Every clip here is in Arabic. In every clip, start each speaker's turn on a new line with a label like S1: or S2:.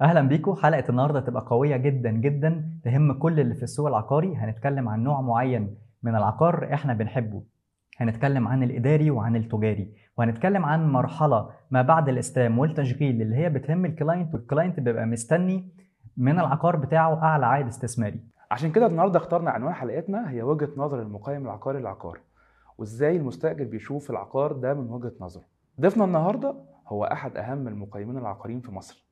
S1: أهلا بيكم حلقة النهارده تبقى قوية جدا جدا تهم كل اللي في السوق العقاري. هنتكلم عن نوع معين من العقار إحنا بنحبه. هنتكلم عن الإداري وعن التجاري. وهنتكلم عن مرحلة ما بعد الاستلام والتشغيل اللي هي بتهم ال client وال client بيبقى مستني من العقار بتاعه أعلى عائد استثماري.
S2: عشان كده النهارده اخترنا عنوان حلقتنا هي وجهة نظر المقيم العقاري للعقار. وإزاي المستأجر بيشوف العقار ده من وجهة نظره. ضيفنا النهارده هو أحد أهم المقيمين العقاريين في مصر.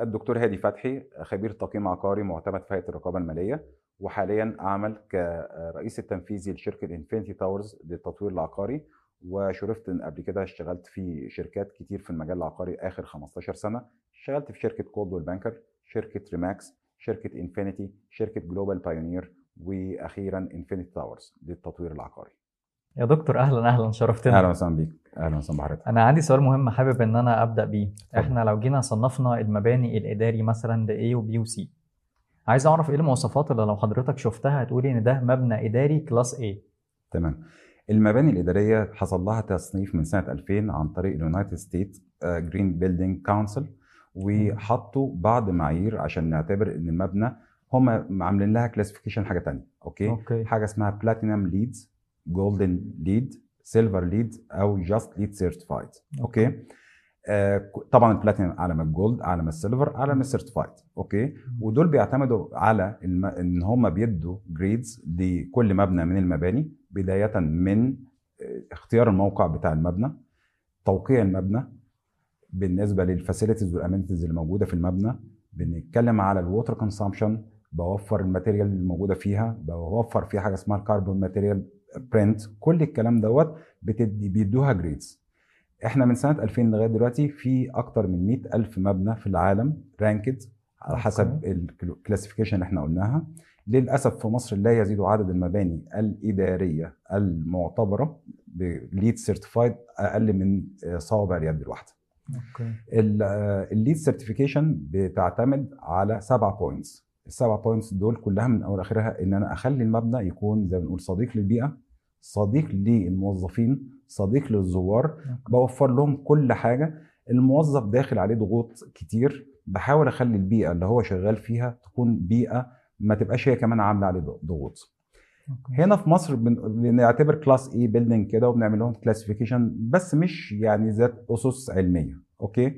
S3: الدكتور هادي فتحي خبير تقييم عقاري معتمد في هيئة الرقابة المالية وحاليا أعمل كرئيس التنفيذي لشركة انفينيتي تاورز للتطوير العقاري وشرفت قبل كده اشتغلت في شركات كتير في المجال العقاري آخر 15 سنة. اشتغلت في شركة كولدويل بانكر شركة ريماكس شركة انفينيتي شركة جلوبال بايونير وأخيرا انفينيتي تاورز للتطوير العقاري.
S1: يا دكتور أهلا أهلا شرفتنا.
S3: أهلا وسهلا بيك. أهلا وسهلا بحضرتك.
S1: أنا عندي سؤال مهم حابب إن أنا أبدأ بيه. إحنا لو جينا صنفنا المباني الإداري مثلا ل A و B و C عايز أعرف إيه المواصفات اللي لو حضرتك شفتها هتقولي إن ده مبنى إداري class A
S3: تمام. المباني الإدارية حصل لها تصنيف من سنة 2000 عن طريق ال United States Green Building Council وحطوا بعض معايير عشان نعتبر إن المبنى هم عاملين لها classification حاجة ثانية okay؟,
S1: okay.
S3: حاجة اسمها platinum LEEDs golden LEED silver LEED أو just LEED certified okay. آه طبعا البلاتينم اعلى من ال gold اعلى من ال silver اعلى من ال certified okay؟ ودول بيعتمدوا على الم... إن هم بيدوا grades لكل مبنى من المباني بداية من اختيار الموقع بتاع المبنى توقيع المبنى بالنسبة لل facilities وال amenities اللي موجودة في المبنى بنتكلم على ال water consumption بوفر ال material اللي موجوده فيها بوفر فيها حاجة اسمها ال carbon material print كل الكلام دوت بتدي بيدوها grades إحنا من سنة 2000 لغاية دلوقتي في أكتر من 100 ألف مبنى في العالم ranked على حسب ال classification اللي إحنا قلناها. للأسف في مصر لا يزيد عدد المباني الإدارية المعتبرة ب LEED certified أقل من صوابع اليد الواحدة.
S1: okay.
S3: ال LEED certification بتعتمد على سبع points السبع points دول كلها من أول آخرها إن أنا أخلي المبنى يكون زي ما بنقول صديق للبيئة صديق للموظفين صديق للزوار بوفر لهم كل حاجة. الموظف داخل عليه ضغوط كتير بحاول أخلي البيئة اللي هو شغال فيها تكون بيئة ما تبقاش هي كمان عاملة عليه ضغوط. هنا في مصر بنعتبر class A building كده وبنعمل لهم classification بس مش يعني ذات أسس علمية. okay؟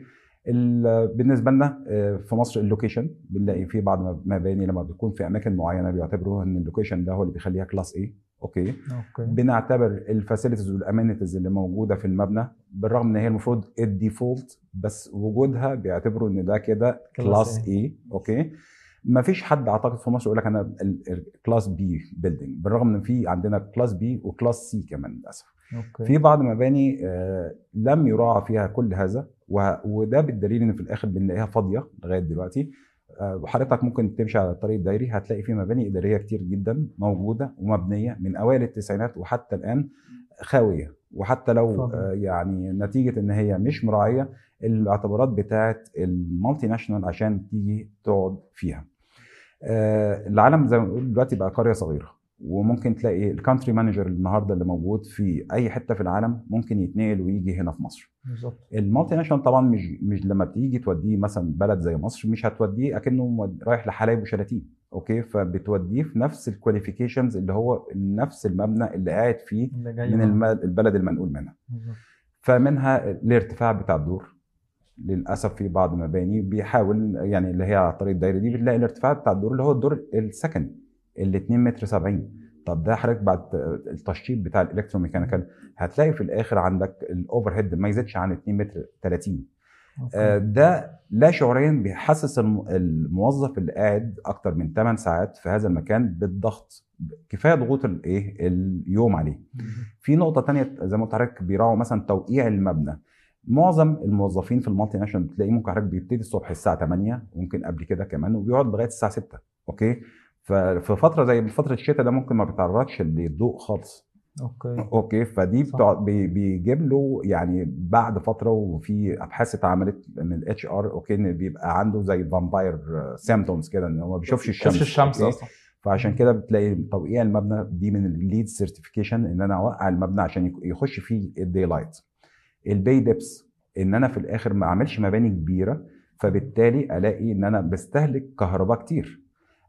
S3: بالنسبة لنا في مصر ال location بنلاقي في بعض مباني لما بتكون في أماكن معينة بيعتبروها إن ال location ده هو اللي بيخليها class A okay؟
S1: okay.
S3: بنعتبر ال facilities وال amenities اللي موجودة في المبنى بالرغم إن هي المفروض ال default بس وجودها بيعتبروا إن ده كده class A okay؟ ما فيش حد أعتقد في مصر يقول لك أنا class B building بالرغم إن في عندنا class B و class C كمان
S1: للأسف.
S3: في بعض مباني آه لم يراعى فيها كل هذا وده بالدليل إن في الآخر بنلاقيها فاضية لغاية دلوقتي وحضرتك ممكن تمشي على الطريق الدائري هتلاقي في مباني إدارية كتير جدا موجودة ومبنية من أوائل التسعينات وحتى الآن خاوية وحتى لو
S1: فضل.
S3: آه يعني نتيجة إن هي مش مراعية الاعتبارات بتاعه ال multinational عشان تيجي تقعد فيها. آه العالم زي ما بنقول دلوقتي بقى قرية صغيرة وممكن تلاقي ال country manager النهارده اللي موجود في أي حتة في العالم ممكن يتنقل ويجي هنا في مصر.
S1: بالظبط.
S3: ال multinational طبعا مش مش لما بتيجي توديه مثلا بلد زي مصر مش هتوديه أكنه رايح لحلايب وشلاتين أوكي؟ فبتوديه في نفس ال qualifications اللي هو نفس المبنى اللي قاعد فيه
S1: اللي
S3: من البلد المنقول منها.
S1: بالظبط.
S3: فمنها الارتفاع بتاع الدور للأسف في بعض المباني بيحاول يعني اللي هي على الطريق الدائري دي بتلاقي الارتفاع بتاع الدور اللي هو الدور السكني. ال 2 متر 70 طب ده حضرتك بعد التشطيب بتاع ال electromechanical هتلاقي في الآخر عندك ال overhead ما يزيدش عن 2 متر 30 آه، ده لا شعوريا بيحسس الم- الموظف اللي قاعد أكتر من 8 ساعات في هذا المكان بالضغط. كفاية ضغوط الايه اليوم عليه. في نقطة تانية زي ما قلت لحضرتك بيراعوا مثلا توقيع المبنى. معظم الموظفين في ال multinational بتلاقيه ممكن حضرتك بيبتدي الصبح الساعة 8 وممكن قبل كده كمان وبيقعد لغاية الساعة 6 أوكي؟ ففي فترة زي فترة الشتاء ده ممكن ما بيتعرضش للضوء خالص.
S1: أوكي.
S3: أوكي فدي بيجيب له يعني بعد فترة وفي أبحاث اتعملت من ال HR أوكي إن بيبقى عنده زي vampire symptoms كده إن هو ما بيشوفش الشمس
S1: شمس الشمس؟ أصلا.
S3: فعشان كده بتلاقي توقيع المبنى دي من ال LEED certification إن أنا أوقع المبنى عشان يخش فيه ال daylight ال bay depth إن أنا في الآخر ما أعملش مباني كبيرة فبالتالي ألاقي إن أنا بستهلك كهرباء كتير.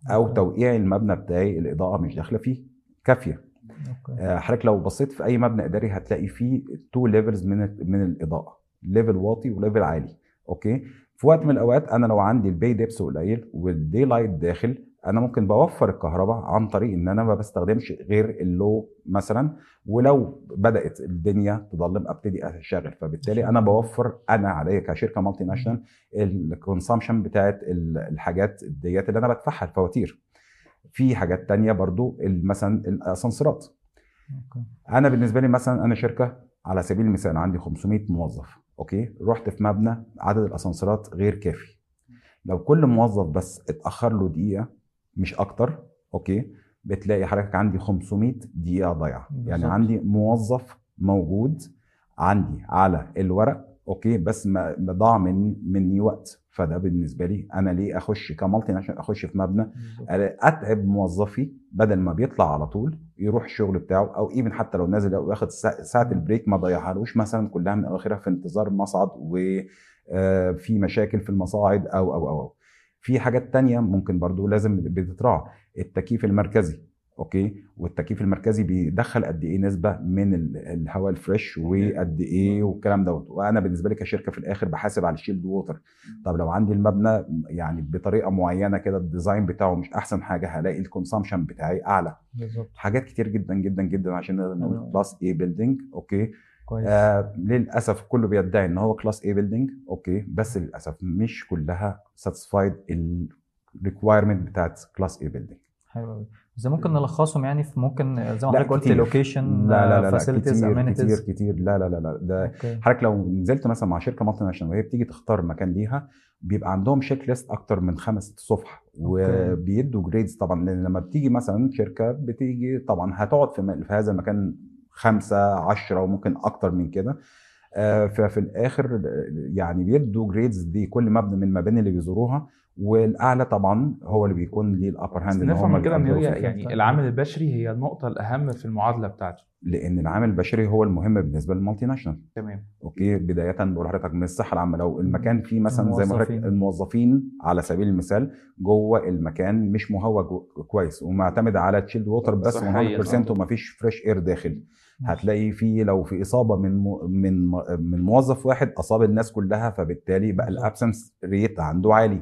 S1: أو.
S3: توقيع المبنى بتاعي الإضاءة مش داخلة فيه.
S1: كافية.
S3: آه، حضرتك لو بصيت في أي مبنى إداري هتلاقي فيه two levels من من الإضاءة. level واطي و level عالي. أوكي؟ في وقت من الأوقات أنا لو عندي ال bay depth قليل وال daylight داخل أنا ممكن بوفر الكهرباء عن طريق إن أنا ما بستخدمش غير ال low مثلا ولو بدأت الدنيا تضلم أبتدي أشغل. فبالتالي أنا بوفر أنا عليا كشركة multinational ال consumption بتاعت ال- الحاجات ديت اللي أنا بدفعها الفواتير. في حاجات تانية برضو مثلا
S1: الأسانسيرات.
S3: أنا بالنسبة لي مثلا أنا شركة على سبيل المثال عندي 500 موظف أوكي؟ رحت في مبنى عدد الأسانسيرات غير كافي. لو كل موظف بس اتأخر له دقيقة مش أكتر أوكي؟ بتلاقي حضرتك عندي 500 دقيقة ضايعة. يعني. عندي موظف موجود عندي على الورق أوكي؟ بس ما ضاع من مني وقت. فده بالنسبة لي أنا ليه أخش ك multinational أخش في مبنى. أتعب موظفي بدل ما بيطلع على طول يروح الشغل بتاعه أو even حتى لو نازل أو ياخد سا- ساعة ال break ما ضيعهالوش مثلا كلها من آخرها في انتظار مصعد وفي مشاكل في المصاعد أو أو أو. في حاجات تانية ممكن برضو لازم بتتراعى. التكييف المركزي أوكي؟ والتكييف المركزي بيدخل قد إيه نسبة من ال- الهواء ال fresh وقد إيه والكلام دوت. وأنا بالنسبة لي كشركة في الآخر بحاسب على ال chilled water طب لو عندي المبنى يعني بطريقة معينة كده ال design بتاعه مش أحسن حاجة هلاقي ال consumption بتاعي أعلى.
S1: بالظبط.
S3: حاجات كتير جدا جدا جدا عشان نقدر نقول. class A building أوكي؟
S1: كويس.
S3: آه للأسف كله بيدعي إن هو class A building أوكي بس للأسف مش كلها satisfied ال requirement بتاعت class A building
S1: حلو قوي زي ممكن نلخصهم يعني في ممكن زي ما حضرتك قلت. location
S3: لا لا لا, لا
S1: facilities
S3: كتير كتير كتير. لا لا لا لا ده حضرتك لو نزلت مثلا مع شركة multinational وهي بتيجي تختار مكان ليها بيبقى عندهم checklist أكتر من خمس ست صفح وبيدوا grades طبعا لأن لما بتيجي مثلا شركة بتيجي طبعا هتقعد في في هذا المكان خمسة عشرة وممكن أكتر من كده. آه، ففي الآخر آه، يعني بيدوا grades دي كل مبنى من المباني اللي بيزوروها والأعلى طبعا هو اللي بيكون ليه ال
S2: upper
S3: hand
S2: نفهم من كده ان هي. يعني العامل البشري هي النقطة الأهم في المعادلة بتاعته.
S3: لأن العامل البشري هو المهم بالنسبة لل multinational.
S2: تمام.
S3: أوكي؟ بداية بقول لحضرتك من الصحة العامة. لو المكان فيه مثلا زي ما حضرتك
S1: الموظفين.
S3: على سبيل المثال جوه المكان مش مهوى جو- كويس ومعتمد على chilled water بس
S2: صحياً،
S3: 100%
S2: آه.
S3: ومفيش fresh air داخل هتلاقي فيه لو في إصابة من مو- من من موظف واحد أصاب الناس كلها فبالتالي بقى.
S1: ال
S3: absence rate عنده عالي.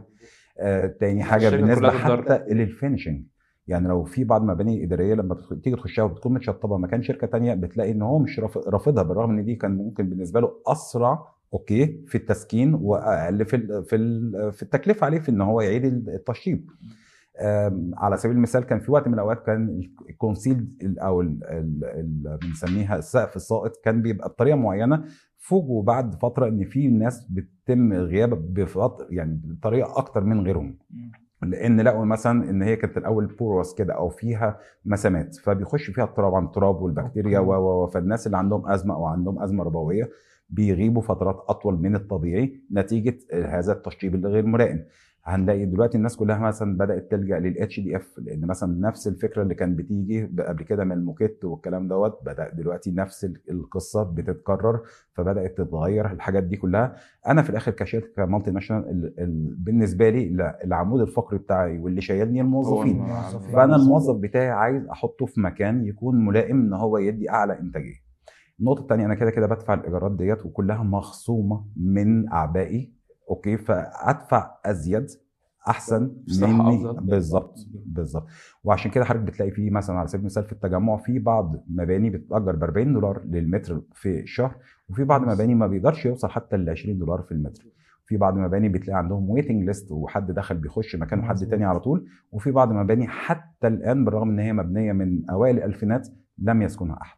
S3: آه تاني
S2: حاجة بالنسبة
S3: حتى لل finishing يعني لو في بعض مباني إدارية لما تيجي تخشها وبتكون متشطبة مكان شركة تانية بتلاقي إن هو مش رافض- رافضها بالرغم إن دي كان ممكن بالنسبة له أسرع أوكي في التسكين وأقل في ال في ال في التكلفة عليه في إن هو يعيد التشطيب. على سبيل المثال كان في وقت من الأوقات كان ال concealed أو بنسميها السقف الساقط كان بيبقى بطريقة معينة فوجئوا بعد فترة إن في ناس بتتم غياب بفتره يعني بطريقة أكتر من غيرهم. لأن لقوا مثلا إن هي كانت الأول porous كده أو فيها مسامات فبيخش فيها التراب التراب والبكتيريا. و فالناس اللي عندهم أزمة أو عندهم أزمة ربوية بيغيبوا فترات أطول من الطبيعي نتيجة هذا التشطيب الغير ملائم. هنلاقي دلوقتي الناس كلها مثلا بدأت تلجأ لل HDF لأن مثلا نفس الفكرة اللي كان بتيجي قبل كده من الموكيت والكلام دوت بدأ دلوقتي نفس ال- القصة بتتكرر فبدأت تتغير الحاجات دي كلها. أنا في الآخر كشركة multinational ال- ال- بالنسبة لي لا، العمود الفقري بتاعي واللي شايلني الموظفين.
S1: الموظفين.
S3: فأنا الموظف. بتاعي عايز أحطه في مكان يكون ملائم إن هو يدي أعلى إنتاجية. النقطة الثانية أنا كده كده بدفع الإيجارات ديت وكلها مخصومة من أعبائي. okay؟ فأدفع أزيد
S2: أحسن
S3: مني. بالظبط بالظبط. وعشان كده حضرتك بتلاقي فيه مثلا على سبيل المثال في التجمع في بعض مباني بتتاجر ب 40 دولار للمتر في الشهر وفي بعض مباني ما بيقدرش يوصل حتى ل 20 دولار في المتر. في بعض مباني بتلاقي عندهم waiting list وحد دخل بيخش مكانه حد. تاني على طول وفي بعض مباني حتى الآن بالرغم إن هي مبنية من أوائل الألفينات لم يسكنها أحد.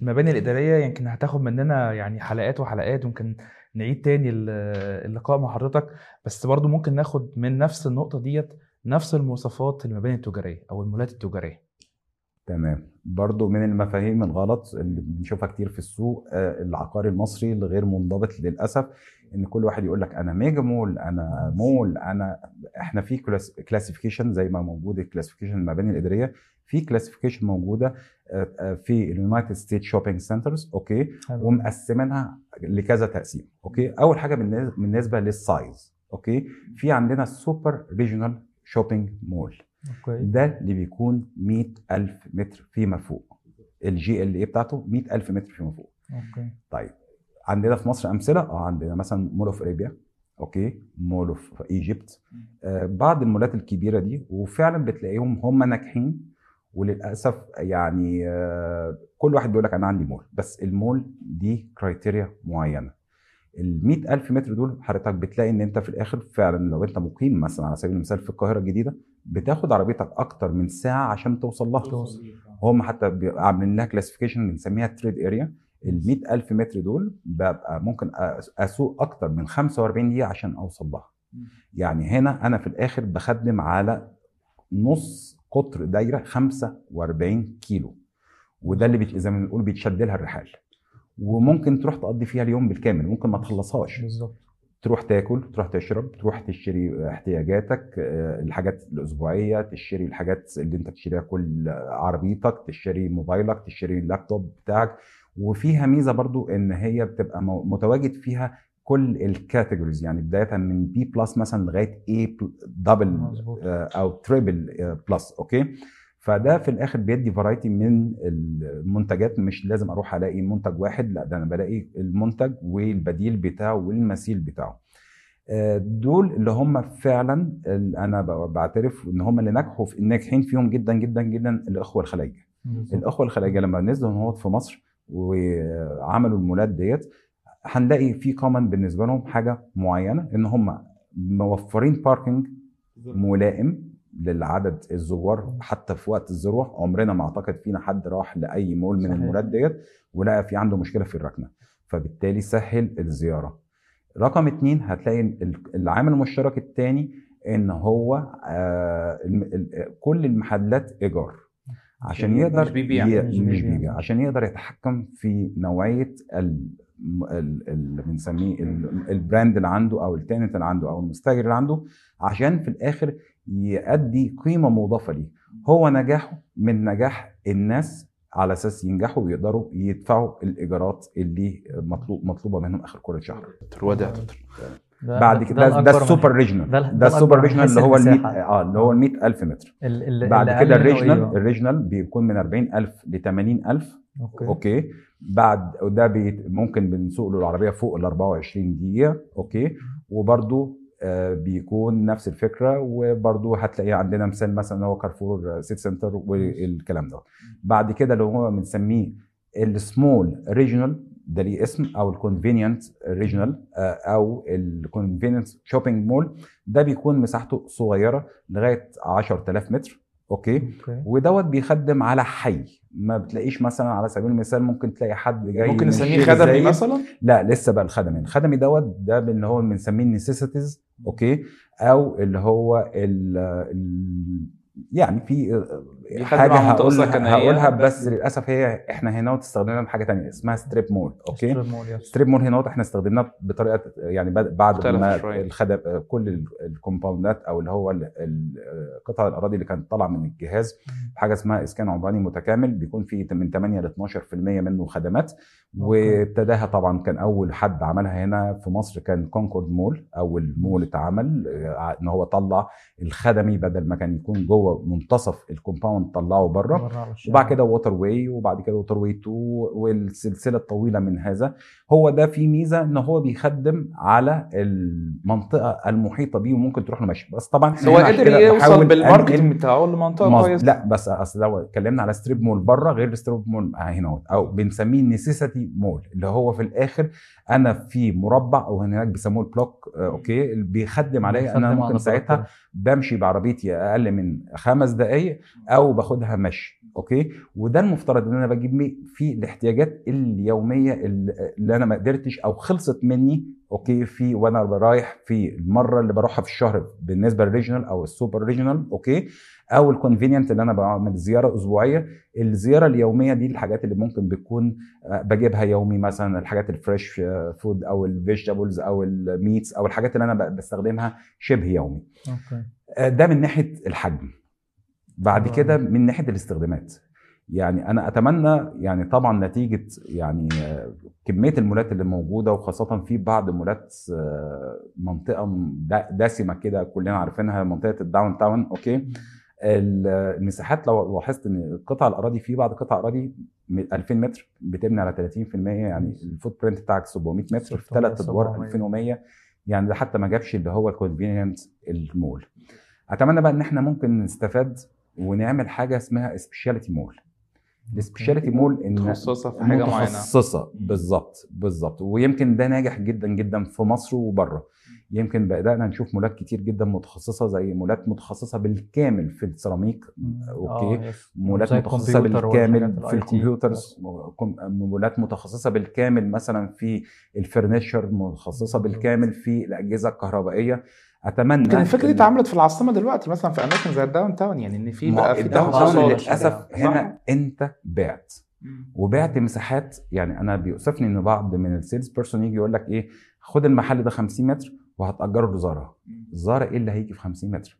S2: المباني الإدارية يمكن هتاخد مننا يعني حلقات وحلقات ممكن نعيد تاني ال- اللقاء مع حضرتك بس برضو ممكن ناخد من نفس النقطة ديت نفس المواصفات المباني التجارية أو المولات التجارية.
S3: تمام. برضو من المفاهيم الغلط اللي بنشوفها كتير في السوق آه، العقاري المصري الغير منضبط للأسف إن كل واحد يقول لك أنا mega mall أنا مول أنا إحنا في classification زي ما موجود ال classification المباني الإدارية في classification موجودة آه، آه، في ال United States shopping centers
S1: okay.
S3: ومقسمينها لكذا تقسيم okay. أول حاجة بالنسبة لل size okay. في عندنا super regional shopping mall.
S1: okay.
S3: ده اللي بيكون 100000 متر فيما فوق. ال GLA بتاعته 100000 متر فيما فوق.
S1: okay.
S3: طيب عندنا في مصر أمثلة؟ آه عندنا. مثلا Mall of Arabia okay. Mall of Egypt آه بعض المولات الكبيرة دي وفعلا بتلاقيهم هم ناجحين وللأسف يعني آه كل واحد بيقول لك أنا عندي مول بس المول دي criteria معينة. ال 100000 متر دول حضرتك بتلاقي إن أنت في الآخر فعلا لو أنت مقيم مثلا على سبيل المثال في القاهرة الجديدة بتاخد عربيتك أكتر من ساعة عشان توصل لها. هم حتى عاملين لها classification بنسميها trade area ال 100000 متر دول ببقى ممكن أسوق أكتر من 45 دقيقة عشان أوصل لها. يعني هنا أنا في الآخر بخدم على نص قطر دايرة 45 كيلو. وده اللي بيت- زي ما بنقول بيتشد لها الرحال. وممكن تروح تقضي فيها اليوم بالكامل ممكن ما تخلصهاش.
S1: بالظبط.
S3: تروح تاكل تروح تشرب تروح تشتري احتياجاتك آه، الحاجات الأسبوعية تشتري الحاجات اللي انت بتشتريها كل عربيتك تشتري موبايلك تشتري اللابتوب بتاعك. وفيها ميزة برضو إن هي بتبقى متواجد فيها كل ال categories يعني بدايه من B plus مثلا لغاية A double
S1: مظبوط.
S3: أو triple plus okay؟ فده في الآخر بيدي variety من المنتجات مش لازم أروح ألاقي منتج واحد لا ده أنا بلاقي المنتج والبديل بتاعه والمثيل بتاعه. آه، دول اللي هم فعلا اللي أنا بعترف إن هم اللي نجحوا في الناجحين فيهم جدا جدا جدا الإخوة
S1: الخلايجة.
S3: الإخوة الخلايجة لما نزلوا هو في مصر وعملوا المولات ديت هنلاقي في common بالنسبة لهم حاجة معينة إن هم موفرين باركنج ملائم للعدد الزوار حتى في وقت الذروه عمرنا ما أعتقد فينا حد راح لأي مول من. المولات ديت ولقى في عنده مشكلة في الركنة فبالتالي سهل الزيارة رقم اتنين هتلاقي ال- العامل المشترك الثاني إن هو آه كل المحلات إيجار عشان
S2: مش
S3: يقدر
S2: بيبيع.
S3: ي-
S1: مش
S3: مش
S1: بيبيع.
S3: بيبيع عشان يقدر يتحكم في نوعية اللي بنسميه ال- ال brand اللي عنده أو ال tenant اللي عنده أو المستاجر اللي عنده عشان في الآخر يؤدي قيمة مضافة ليه. هو نجاحه من نجاح الناس على أساس ينجحوا ويقدروا يدفعوا الإيجارات اللي مطلوب مطلوبة منهم آخر كل شهر.
S2: دكتور وادي يا دكتور.
S1: ده-
S3: بعد
S1: ده-
S3: كده ده, ده ال
S1: super
S3: regional.
S1: ده-
S3: ده,
S1: ال
S3: super
S1: regional
S3: اللي هو ال 100
S1: المساحة.
S3: آه اللي هو ال 100000 متر.
S1: ال- ال-
S3: بعد
S1: اللي
S3: كده
S1: ال
S3: regional
S1: إيه؟
S3: ال regional بيكون من 40000 ل 80000
S1: okay.
S3: okay. بعد وده بي ممكن بنسوق له العربية فوق ال 24 دقيقة okay؟ وبرده بيكون نفس الفكرة وبرده هتلاقيه عندنا مثال مثلا هو كارفور City Centre والكلام ده. بعد كده اللي هو بنسميه ال small regional ده ليه اسم أو ال convenient regional أو ال convenient shopping mall ده بيكون مساحته صغيرة لغاية 10000 متر. okay؟
S1: okay.
S3: ودوت بيخدم على حي. ما بتلاقيش مثلا على سبيل المثال ممكن تلاقي حد جاي
S2: ممكن نسميه خدمي. مثلا؟
S3: لا لسه بقى الخدمي. الخدمي دوت ده اللي هو بنسميه ال necessities okay؟ أو اللي هو ال يعني في
S2: بيخدم حاجة
S3: هقولها, هقولها
S2: بس-
S3: للأسف هي إحنا هنا استخدمناها بحاجه تانية اسمها strip mall okay
S1: strip mall، yes.
S3: strip mall هنا إحنا استخدمناه بطريقة يعني بعد- ما. الخدم كل ال- ال compoundات أو اللي هو قطع الأراضي اللي كانت طالعة من الجهاز حاجة اسمها اسكان عمراني متكامل بيكون فيه من 8 ل 12% منه خدمات وابتداها طبعا كان أول حد عملها هنا في مصر كان Concord Mall أول مول اتعمل آه، إن هو طلع الخدمي بدل ما كان يكون جوه منتصف ال compound طلعه بره. وبعد كده Waterway وبعد كده Waterway 2 والسلسلة الطويلة من هذا. هو ده في ميزة إن هو بيخدم على المنطقة المحيطة بيه وممكن تروح له مشي بس طبعا
S2: هو قدر يوصل
S3: بال
S2: marketing بتاعه
S3: لمنطقة
S2: كويسة.
S3: لا بس أصل لو اتكلمنا على strip mall بره غير strip mall هنا اهوت. أو بنسميه مول اللي هو في الآخر أنا في مربع أو هناك بيسموه ال block آه، okay بيخدم عليا
S1: أنا
S3: ممكن ساعتها. بمشي بعربيتي أقل من خمس دقائق أو باخدها مشي okay؟ وده المفترض إن أنا بجيب فيه الاحتياجات اليومية اللي اللي أنا ما قدرتش أو خلصت مني okay؟ في وأنا رايح في المرة اللي بروحها في الشهر بالنسبة لل regional أو ال super regional okay؟ أو ال convenient اللي أنا بعمل زيارة أسبوعية الزيارة اليومية دي الحاجات اللي ممكن بتكون آه، بجيبها يومي مثلا الحاجات ال fresh food أو ال vegetables أو ال meats أو الحاجات اللي أنا بستخدمها شبه يومي.
S1: okay.
S3: آه، ده من ناحية الحجم. بعد
S1: آه.
S3: كده من ناحية الاستخدامات. يعني أنا أتمنى يعني طبعا نتيجة يعني آه، كمية المولات اللي موجودة وخاصة في بعض مولات آه، منطقة دسمة كده كلنا عارفينها منطقة ال downtown okay المساحات لو لاحظت إن قطع الأراضي في بعض قطع اراضي م- 2000 متر بتبني على 30% يعني ال footprint بتاعك 700 متر في
S1: 600
S3: ثلاث أدوار
S1: 700.
S3: 2100 يعني ده حتى ما جابش اللي هو ال convenient mall. أتمنى بقى إن إحنا ممكن نستفاد ونعمل حاجة اسمها speciality mall ال speciality mall
S2: إن متخصصة في حاجة معينة.
S3: متخصصة. بالظبط بالظبط. ويمكن ده ناجح جدا جدا في مصر وبره. يمكن بدانا نشوف مولات كتير جدا متخصصة زي مولات متخصصة بالكامل في السيراميك. okay.
S1: آه،.
S3: مولات
S1: متخصصة
S3: بالكامل في.
S1: ال
S3: computers كم- مولات متخصصة بالكامل مثلا في ال furniture متخصصة بالكامل في الأجهزة الكهربائية. أتمنى
S2: يمكن الفكرة دي اتعملت في العاصمة دلوقتي مثلا في أماكن زي ال downtown يعني إن في بقى في
S1: ال
S3: downtown
S1: للأسف.
S3: هنا أنت بعت. وبعت مساحات يعني أنا بيؤسفني إن بعض من ال sales person يجي يقول لك إيه خد المحل ده 50 متر وهتاجره ل Zara، Zara إيه اللي هيجي في 50 متر؟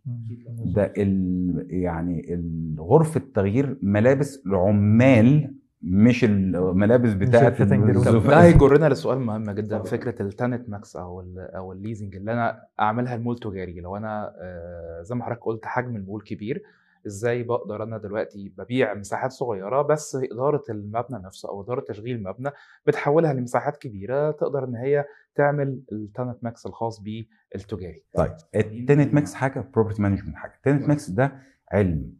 S3: ده ال يعني غرفه تغيير ملابس العمال مش الملابس بتاعت
S2: ده هيجرنا لسؤال مهم جدا. فكرة ال tenant mix أو ال أو ال leasing اللي أنا أعملها المول تجاري. لو أنا آه، زي ما حضرتك قلت حجم المول كبير إزاي بقدر أنا دلوقتي ببيع مساحات صغيرة بس إدارة المبنى نفسه أو إدارة تشغيل المبنى بتحولها لمساحات كبيرة تقدر إن هي تعمل ال tenant mix الخاص بالتجاري
S3: طيب ال tenant mix حاجة property management حاجة. ال tenant mix ده علم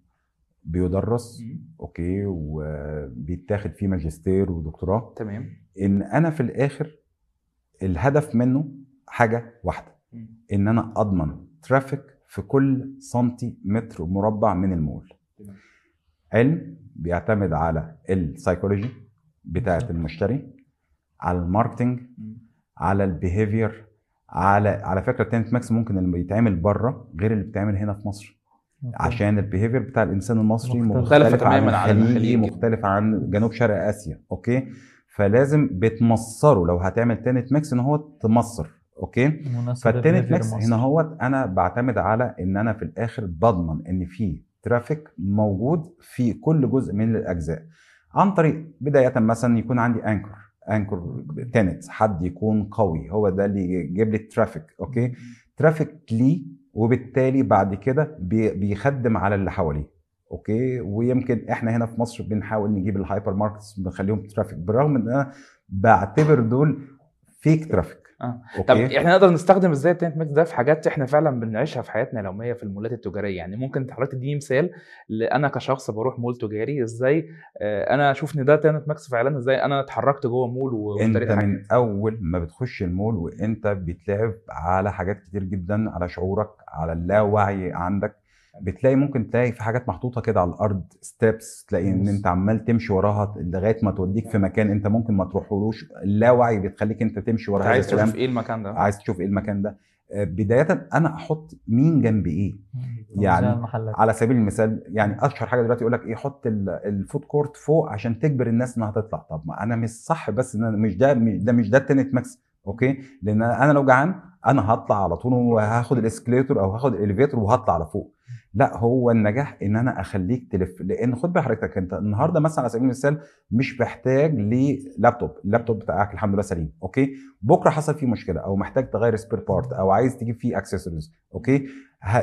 S3: بيدرس okay وبيتاخد فيه ماجستير ودكتوراه.
S2: تمام.
S3: إن أنا في الآخر الهدف منه حاجة واحدة. إن أنا أضمن traffic في كل سنتي متر مربع من المول.
S2: تمام.
S3: علم بيعتمد على السايكولوجي
S1: بتاعة.
S3: المشتري على ال marketing على ال behavior على على فكرة ال tenant mix ممكن اللي بيتعمل بره غير اللي بيتعمل هنا في مصر. عشان ال behavior بتاع الإنسان المصري
S1: مختلف.
S3: مختلف,
S2: تماماً عن
S3: الخليجي. مختلف عن جنوب شرق آسيا okay فلازم بتمصره لو هتعمل tenant mix إن هو تمصر okay
S1: فال
S3: tenant
S1: المصري.
S3: هنا هو أنا بعتمد على إن أنا في الآخر بضمن إن في traffic موجود في كل جزء من الأجزاء عن طريق بداية مثلا يكون عندي anchor anchor tenant حد يكون قوي. هو ده اللي يجيب لي ال traffic okay؟ traffic ليه وبالتالي بعد كده بي- بيخدم على اللي حواليه okay؟ ويمكن إحنا هنا في مصر بنحاول نجيب ال hypermarkets بنخليهم traffic بالرغم إن أنا بعتبر دول fake
S2: traffic
S3: okay
S2: طب إحنا نقدر نستخدم إزاي ال tenant mix ده في حاجات إحنا فعلا بنعيشها في حياتنا اليومية في المولات التجارية؟ يعني ممكن حضرتك تديني مثال أنا كشخص بروح مول تجاري إزاي آه، أنا أشوف إن ده tenant mix فعلا إزاي أنا اتحركت جوه مول
S3: أنت
S2: واشتريت حاجة.
S3: من أول ما بتخش المول وأنت بتلعب على حاجات كتير جدا على شعورك على اللاوعي عندك بتلاقي ممكن تلاقي في حاجات محطوطة كده على الأرض steps تلاقي
S1: إن.
S3: أنت عمال تمشي وراها لغاية ما توديك في مكان أنت ممكن ما تروحولوش اللاوعي بتخليك أنت تمشي ورا
S2: عايز تشوف إيه المكان ده؟
S3: عايز تشوف إيه المكان ده. آه، بداية أنا أحط مين جنب إيه. يعني على سبيل المثال يعني أشهر حاجة دلوقتي يقول لك إيه حط ال- ال food court فوق عشان تجبر الناس إنها تطلع. طب ما أنا مش صح بس إن أنا مش ده مش ده مش ده ال tenant mix. Okay؟ لأن أنا لو جعان أنا هطلع على طول وهاخد ال escalator أو هاخد ال elevator وهطلع على فوق. لا هو النجاح إن أنا أخليك تلف. لأن خد بال حضرتك أنت. النهارده مثلا على سبيل المثال مش محتاج لل laptop ال laptop بتاعك الحمد لله سليم. okay؟ بكرة حصل فيه مشكلة أو محتاج تغير spare part أو عايز تجيب فيه accessories okay؟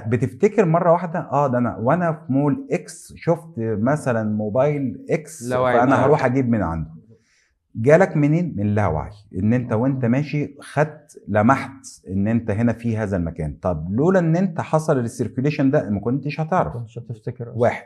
S3: بتفتكر مرة واحدة آه ده أنا وأنا في مول X شفت مثلا موبايل X
S2: فأنا.
S3: هروح أجيب من عنده. جالك منين؟ من اللاوعي إن أنت وأنت ماشي خدت لمحت إن أنت هنا في هذا المكان. طب لولا إن أنت حصل ال circulation ده ما كنتش
S1: ما
S3: هتعرف
S1: كنتش هتفتكر أصلاً.
S3: واحد.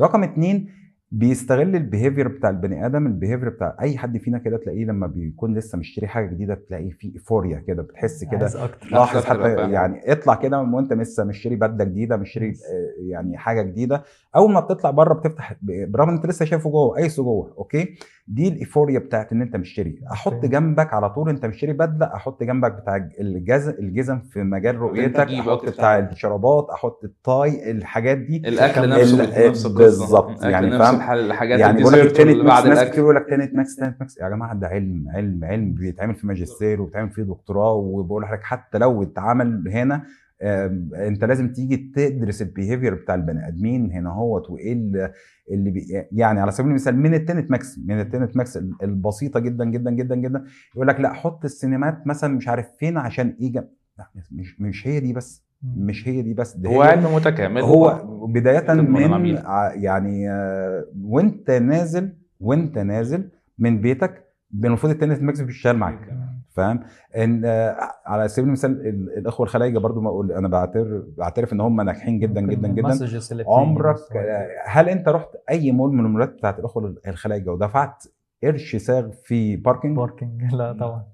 S3: رقم اتنين بيستغل ال behavior بتاع البني آدم ال behavior بتاع أي حد فينا كده تلاقيه لما بيكون لسه مشتري حاجة جديدة تلاقيه في euphoria كده بتحس كده
S1: عايز أكتر.
S3: لاحظ حتى. يعني اطلع كده وأنت لسه مشتري بدلة جديدة مشتري آه، يعني حاجة جديدة. أول ما بتطلع بره بتفتح برغم إن أنت لسه شايفه جوه قايسه جوه okay؟ دي ال euphoria بتاعت إن أنت مشتري
S1: أحط.
S3: جنبك على طول أنت مشتري بدلة أحط جنبك بتاع الجزم الجزم في مجال رؤيتك
S2: أحط.
S3: بتاع الشرابات أحط ال tie الحاجات دي
S2: الأكل
S1: ال-
S2: نفسه
S3: بالظبط. يعني فاهم؟
S2: الحاجات
S3: يعني بيقول لك mix
S2: بعد
S3: ناس
S2: الأكل
S3: كتير يقول لك tenant mix tenant mix يا جماعة ده علم علم علم بيتعمل في ماجستير وبيتعمل فيه دكتوراه وبقول لك حتى لو اتعمل هنا انت لازم تيجي تدرس ال behavior بتاع البني آدمين هنا هوت وايه اللي- بي يعني على سبيل المثال من ال tenant mix من ال tenant mix ال- البسيطة جدا جدا جدا جدا يقول لك لا حط السينمات مثلا مش عارف فين عشان إيه مش مش هي دي بس مش هي دي بس ده
S2: هو علم متكامل.
S3: هو
S2: بداية
S3: من يعني آه، وانت نازل وانت نازل من بيتك المفروض ال tenant mix بيشتغل معاك. فاهم؟ إن آه، على سبيل المثال ال- الإخوة الخلايجة برضو ما أقول أنا بعترف بعترف إن هم ناجحين جدا جدا جدا. عمرك هل أنت رحت أي مول من المولات بتاعت الإخوة الخلايجة ودفعت قرش ساغ في parking
S1: parking لا طبعا.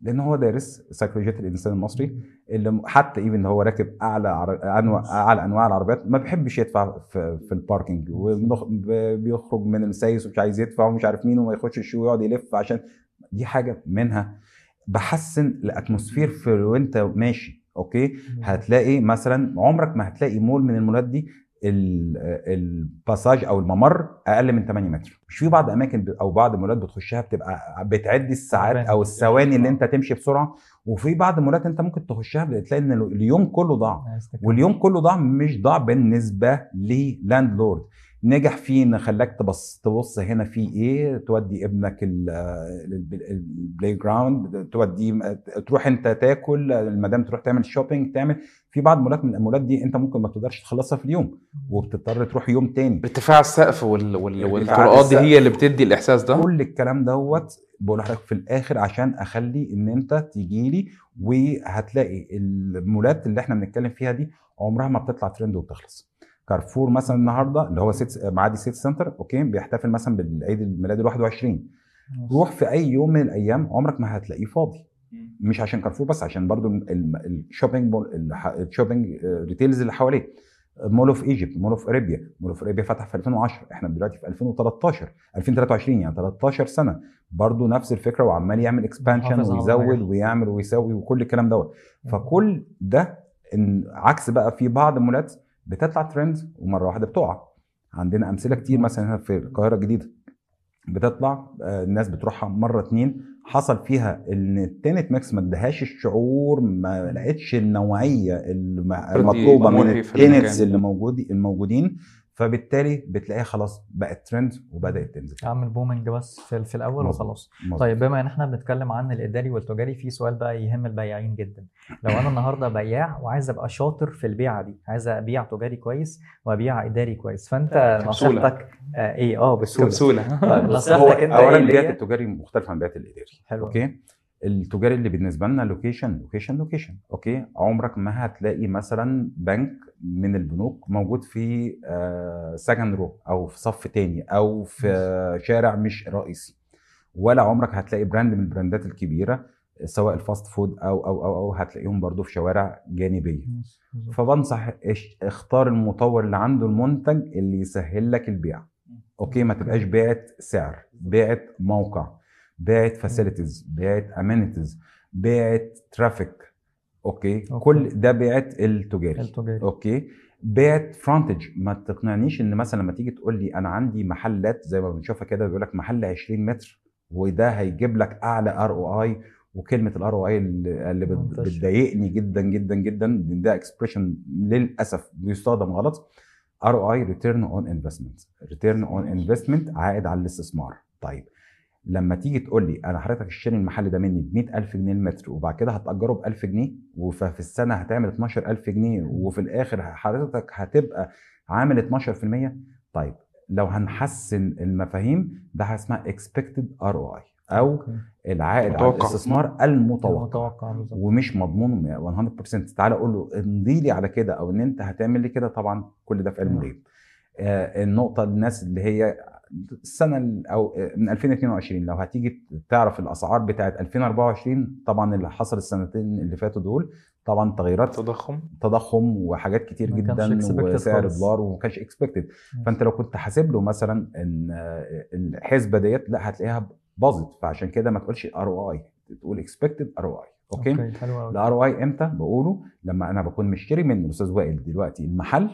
S3: لأن هو دارس سيكولوجية الإنسان المصري اللي حتى even هو راكب أعلى عر... أنواع أعلى أنواع العربيات ما بيحبش يدفع في, في ال parking وبنخ- ب- بيخرج من السايس ومش عايز يدفع ومش عارف مين وما يخش الشو ويقعد يلف عشان دي حاجة منها. بحسن ال atmosphere في وانت ماشي أوكي؟ هتلاقي مثلا عمرك ما هتلاقي مول من المولات دي ال- ال passage أو الممر أقل من 8 متر. مش في بعض أماكن أو بعض المولات بتخشها بتبقى بتعدي الساعات. أو الثواني اللي انت تمشي بسرعة. وفي بعض المولات انت ممكن تخشها بتلاقي إن اليوم كله ضاع. واليوم كله ضاع مش ضاع بالنسبة لل landlord نجح فيه إن خلاك تبص تبص هنا في إيه؟ تودي ابنك ال- ال- ال playground توديه تروح أنت تاكل المدام تروح تعمل shopping تعمل في بعض مولات من المولات دي أنت ممكن ما تقدرش تخلصها في اليوم وبتضطر تروح يوم تاني.
S2: ارتفاع السقف وال... وال... والطرقات دي. هي اللي بتدي الإحساس ده؟
S3: كل الكلام دوت بقول لحضرتك في الآخر عشان أخلي إن أنت تيجي لي وهتلاقي المولات اللي إحنا بنتكلم فيها دي عمرها ما بتطلع ترند وبتخلص. كارفور مثلا النهارده اللي هو سيت معادي سيتي سنتر أوكي بيحتفل مثلا بالعيد الميلاد ال 21 روح في أي يوم من الأيام عمرك ما هتلاقيه فاضي. مش عشان كارفور بس عشان برضو ال shopping ال shopping retails اللي حواليه. مول اوف ايجيبت مول اوف اريبيا مول اوف اريبيا فتح في 2010 إحنا دلوقتي في 2013 2023 يعني 13 سنة. برضو نفس الفكرة وعمال يعمل
S1: expansion
S3: ويزود. ويعمل ويسوي وكل الكلام دوت. فكل ده إن عكس بقى في بعض المولات بتطلع ترند ومرة واحدة بتقع. عندنا أمثلة كتير مثلا هنا في القاهرة الجديدة. بتطلع آه، الناس بتروحها مرة اتنين. حصل فيها إن ال tenant mix ما ادهاش الشعور ما لقيتش النوعية الم- المطلوبة من.
S2: ال
S3: tenants اللي موجود الموجودين. فبالتالي بتلاقيها خلاص بقت ترند وبدأت تنزل
S1: اعمل booming بس في, في
S3: الأول.
S1: وخلاص. طيب بما إن إحنا بنتكلم عن الإداري والتجاري في سؤال بقى يهم البياعين جدا لو أنا النهارده بياع وعايز أبقى شاطر في البيعة دي عايز أبيع تجاري كويس وأبيع إداري كويس
S2: فأنت.
S1: نصيحتك آه إيه آه بسهولة
S2: كبسولة
S1: طيب
S3: هو
S1: نصيحتك أنت
S3: اولا
S1: ليا؟
S3: التجاري مختلف عن البيعات الإداري
S1: حلو
S3: أوكي التجاري اللي بالنسبة لنا location location location أوكي؟ عمرك ما هتلاقي مثلا بنك من البنوك موجود في second row أو في صف تاني أو في شارع مش رئيسي. ولا عمرك هتلاقي brand من ال brandات الكبيرة سواء ال fast food أو أو أو أو هتلاقيهم برضو في شوارع جانبية. فبنصح اختار المطور اللي عنده المنتج اللي يسهل لك البيع. أوكي؟ ما تبقاش بيعت سعر بيعت موقع. بيعت facilities بيعت amenities بيعت traffic أوكي.
S1: أوكي.
S3: كل ده بيعت التجاري
S1: التجاري
S3: أوكي؟ بيعت frontage ما تقنعنيش إن مثلا لما تيجي تقول لي أنا عندي محلات زي ما بنشوفها كده بيقول لك محل 20 متر وده هيجيب لك أعلى ROI وكلمة ال ROI اللي. بتضايقني جدا جدا جدا ده expression للأسف بيستخدم غلط. ROI return on investment return on investment عائد على الاستثمار. طيب. لما تيجي تقول لي أنا حضرتك اشتري المحل ده مني ب 100000 جنيه المتر وبعد كده هتأجره ب 1000 جنيه وفي السنة هتعمل 12000 جنيه وفي الآخر حضرتك هتبقى عامل 12% طيب لو هنحسن المفاهيم ده اسمها expected ROI أو
S1: أوكي.
S3: العائد على
S2: متوقع.
S3: الاستثمار المتوقع
S1: متوقع بالظبط
S3: ومش مضمون 100% تعالى أقول له امضي لي على كده أو إن أنت هتعمل لي كده طبعا كل ده في علم. الغيب آه النقطة الناس اللي هي السنة ال- أو آه، من 2022 لو هتيجي تعرف الأسعار بتاعت 2024 طبعا اللي حصل السنتين اللي فاتوا دول طبعا تغيرات
S2: تضخم.
S3: تضخم وحاجات كتير جدا
S1: expected
S3: وسعر. الدولار وما كانش expected فأنت لو كنت حاسب له مثلا إن الحسبة ديت لا هتلاقيها باظت. فعشان كده ما تقولش ار أو آي. تقول اكسبكتد ار
S1: أو آي.
S3: أوكي؟ ال ROI إمتى؟ بقوله لما أنا بكون مشتري من الأستاذ وائل دلوقتي المحل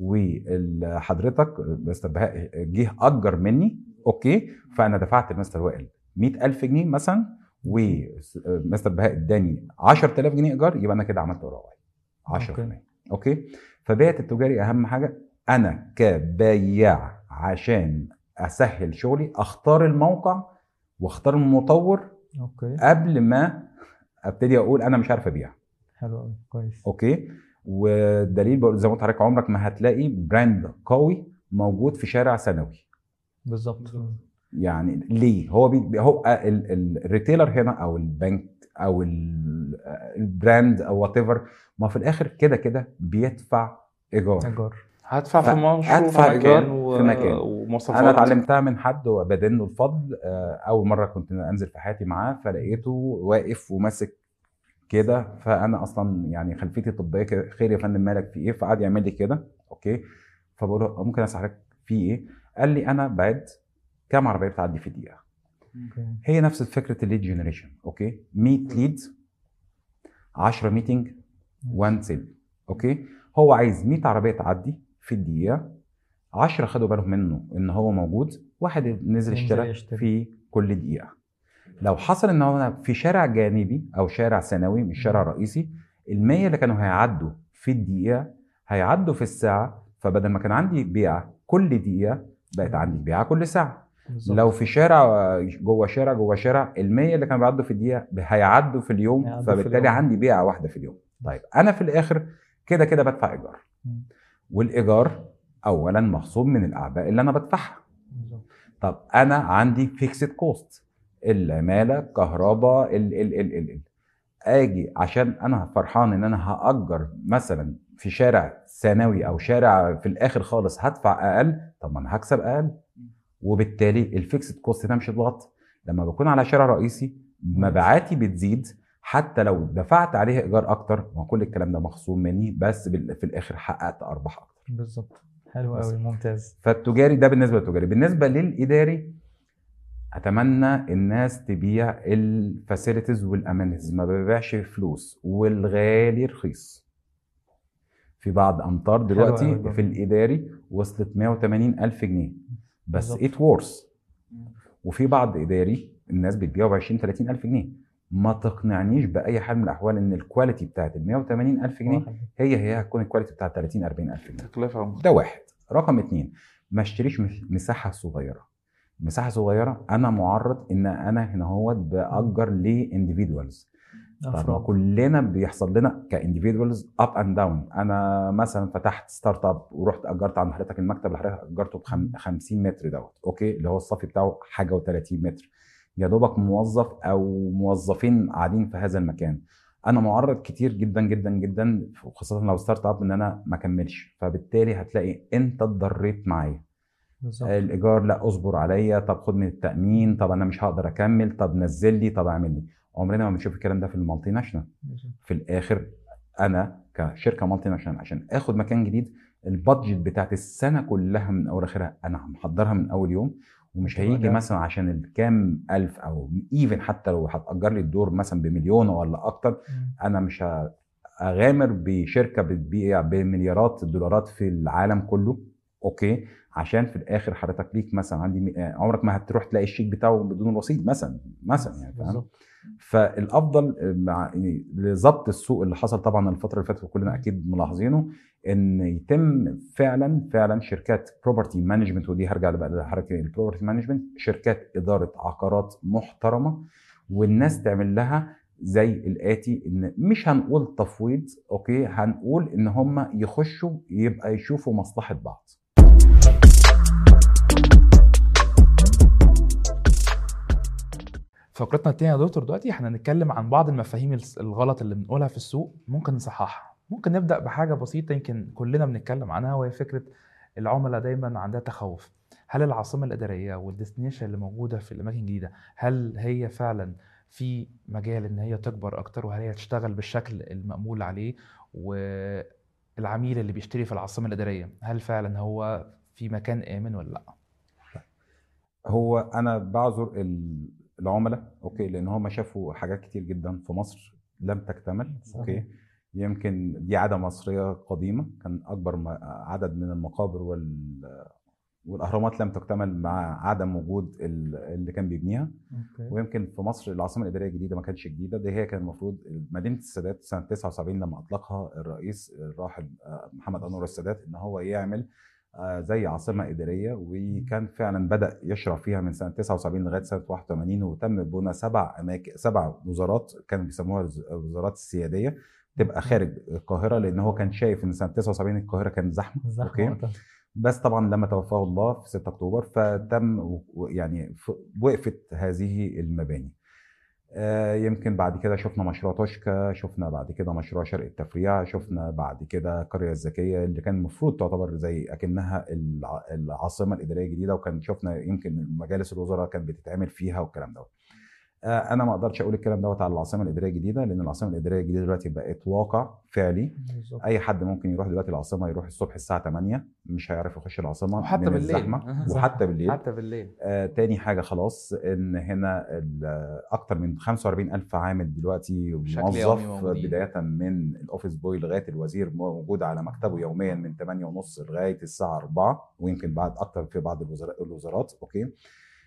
S3: وحضرتك مستر بهاء جه أجر مني أوكي؟ فأنا دفعت لمستر وائل 100000 جنيه مثلا ومستر بهاء اداني 10000 جنيه إيجار يبقى أنا كده عملت اي 10%
S1: أوكي.
S3: أوكي؟ فبيعة التجاري أهم حاجة أنا كبياع عشان أسهل شغلي أختار الموقع وأختار المطور
S1: أوكي.
S3: قبل ما أبتدي أقول أنا مش عارف أبيع.
S1: حلو قوي كويس.
S3: أوكي؟ والدليل بقول زي ما قلت لحضرتك عمرك ما هتلاقي brand قوي موجود في شارع ثانوي
S1: بالظبط.
S3: يعني ليه؟ هو بي هو ال- ال- ال retailer هنا أو البنك أو ال- ال brand أو whatever ما في الآخر كده كده بيدفع إيجار.
S1: إيجار.
S2: هدفع في مشروع
S3: هدفع
S2: مكان و...
S3: في مكان.
S2: ومواصفات.
S3: أنا اتعلمتها من حد وبدين له الفضل آه، أول مرة كنت أنزل في حياتي معاه فلقيته واقف وماسك كده فأنا أصلا يعني خلفيتي طبية كده خير يا فندم مالك في إيه؟ فقعد يعمل لي كده أوكي؟ فبقول له ممكن أسألك في إيه؟ قال لي أنا بعد كام عربية بتعدي في دقيقة.
S1: okay.
S3: هي نفس فكرة ال lead generation okay؟ 100 lead 10 meeting 1 sale okay؟ هو عايز 100 عربية تعدي في الدقيقة 10 خدوا بالهم منه إن هو موجود واحد نزل اشترى. في كل دقيقة. لو حصل إن هو في شارع جانبي أو شارع ثانوي مش شارع رئيسي ال 100 اللي كانوا هيعدوا في الدقيقة هيعدوا في الساعة فبدل ما كان عندي بيعه كل دقيقة بقت عندي بيعه كل ساعة
S1: بالظبط.
S3: لو في شارع جوه شارع جوه شارع ال 100 اللي كانوا بيعدوا في الدقيقة هيعدوا في اليوم
S1: هيعدوا في
S3: فبالتالي
S1: اليوم.
S3: عندي بيعه واحدة في اليوم طيب أنا في الآخر كده كده بدفع
S1: إيجار.
S3: والإيجار اولا مخصوم من الأعباء اللي أنا بدفعها. طب أنا عندي fixed cost العمالة كهرباء ال ال ال ال آجي عشان أنا فرحان إن أنا هأجر مثلا في شارع ثانوي أو شارع في الآخر خالص هدفع أقل؟ طب ما أنا هكسب أقل. وبالتالي ال fixed cost ده مش هيتغطى لما بكون على شارع رئيسي مبيعاتي بتزيد. حتى لو دفعت عليه إيجار أكتر ما كل الكلام ده مخصوم مني بس في الآخر حققت أرباح أكتر.
S1: بالظبط. حلو. قوي ممتاز.
S3: فالتجاري ده بالنسبة للتجاري. بالنسبة للإداري أتمنى الناس تبيع ال facilities وال amenities ما ببيعش فلوس والغالي رخيص. في بعض أمتار دلوقتي. في الإداري وصلت 180 ألف جنيه بس. it worth وفي بعض إداري الناس بتبيعه ب 20 30 ألف جنيه. ما تقنعنيش بأي حال من الأحوال إن الكواليتي بتاعت ال 180 ألف جنيه. هي هي هتكون ال quality بتاعت 30 40 ألف جنيه.
S2: تكلفة
S3: ده واحد. رقم اتنين ما اشتريش مس- مساحة صغيرة. مساحة صغيرة أنا معرض إن أنا هنا هو بأجر ل individuals طب ما
S1: أفراد.
S3: كلنا بيحصل لنا ك individuals up and down أنا مثلا فتحت startup ورحت أجرت عند حضرتك المكتب اللي حضرتك اجرته ب 50 متر دوت okay؟ اللي هو الصافي بتاعه حاجة و30 متر. يا دوبك موظف أو موظفين قاعدين في هذا المكان. أنا معرض كتير جدا جدا جدا وخاصة لو startup إن أنا ما اكملش فبالتالي هتلاقي أنت اتضريت معايا.
S1: بالظبط
S3: الإيجار لا أصبر عليا طب خد من التأمين طب أنا مش هقدر أكمل طب نزل لي طب أعمل لي عمرنا ما بنشوف الكلام ده في ال
S1: multinational.
S3: في الآخر أنا كشركة multinational عشان آخد مكان جديد ال budget بتاعت السنة كلها من أول آخرها أنا محضرها من أول يوم ومش هيجي. مثلا عشان الكام ألف أو even حتى لو هتأجر لي الدور مثلا بمليون ولا أكتر
S1: مم.
S3: أنا مش أغامر بشركة بتبيع بمليارات الدولارات في العالم كله okay؟ عشان في الآخر حضرتك ليك مثلا عندي آه، عمرك ما هتروح تلاقي الشيك بتاعه بدون رصيد مثلا مثلا يعني فاهم؟ فالأفضل مع يعني لضبط السوق اللي حصل طبعا الفترة اللي فاتت وكلنا أكيد ملاحظينه إن يتم فعلا فعلا شركات property management ودي هرجع بقى لحركه ال property management شركات إدارة عقارات محترمة والناس تعمل لها زي الآتي إن مش هنقول تفويض أوكي؟ هنقول إن هم يخشوا يبقى يشوفوا مصلحة بعض.
S2: فقرتنا التانية يا دكتور دلوقتي إحنا هنتكلم عن بعض المفاهيم الغلط اللي بنقولها في السوق ممكن نصححها. ممكن نبدأ بحاجة بسيطة يمكن كلنا بنتكلم عنها وهي فكرة العملاء دايما عندها تخوف. هل العاصمة الإدارية وال destination اللي موجودة في الأماكن الجديدة هل هي فعلا في مجال إن هي تكبر أكتر وهل هي تشتغل بالشكل المأمول عليه والعميل اللي بيشتري في العاصمة الإدارية هل فعلا هو في مكان آمن ولا لأ؟
S3: هو أنا بعذر العملاء okay لأن هم شافوا حاجات كتير جدا في مصر لم تكتمل okay. يمكن دي عادة مصرية قديمة كان أكبر عدد من المقابر وال والأهرامات لم تكتمل مع عدم وجود ال- اللي كان بيبنيها.
S1: أوكي.
S3: ويمكن في مصر العاصمة الإدارية الجديدة ما كانتش جديدة دي هي كان المفروض مدينة السادات سنة 79 لما أطلقها الرئيس الراحل محمد أنور السادات إن هو يعمل زي عاصمة إدارية وكان فعلا بدأ يشرع فيها من سنة 79 لغاية سنة 81 وتم بناء سبع اماكن سبع وزارات كانوا بيسموها الوزارات السيادية تبقى خارج القاهرة لأن هو كان شايف إن سنة 79 القاهرة كانت
S1: زحمة
S3: زحمة
S1: وقتها.
S3: بس طبعا لما توفاه الله في 6 أكتوبر فتم يعني وقفت هذه المباني. آه، يمكن بعد كده شفنا مشروع توشكا شفنا بعد كده مشروع شرق التفريع شفنا بعد كده القرية الذكية اللي كان المفروض تعتبر زي أكنها الع- العاصمة الإدارية الجديدة وكان شفنا يمكن مجالس الوزراء كانت بتتعمل فيها والكلام دوت. آه، أنا ما أقدرش أقول الكلام دوت على العاصمة الإدارية الجديدة لأن العاصمة الإدارية الجديدة دلوقتي بقت واقع فعلي
S1: بالظبط.
S3: أي حد ممكن يروح دلوقتي العاصمة يروح الصبح الساعة 8 مش هيعرف يخش العاصمة
S2: وحتى
S3: من
S2: بالليل.
S3: الزحمة وحتى بالليل
S2: حتى بالليل
S3: آه تاني حاجة خلاص إن هنا أكتر من 45 ألف عامل دلوقتي موظف. بداية من ال office boy لغاية الوزير موجود على مكتبه يوميا من 8 ونص لغاية الساعة 4 ويمكن بعد أكتر في بعض الوزارات الوزارات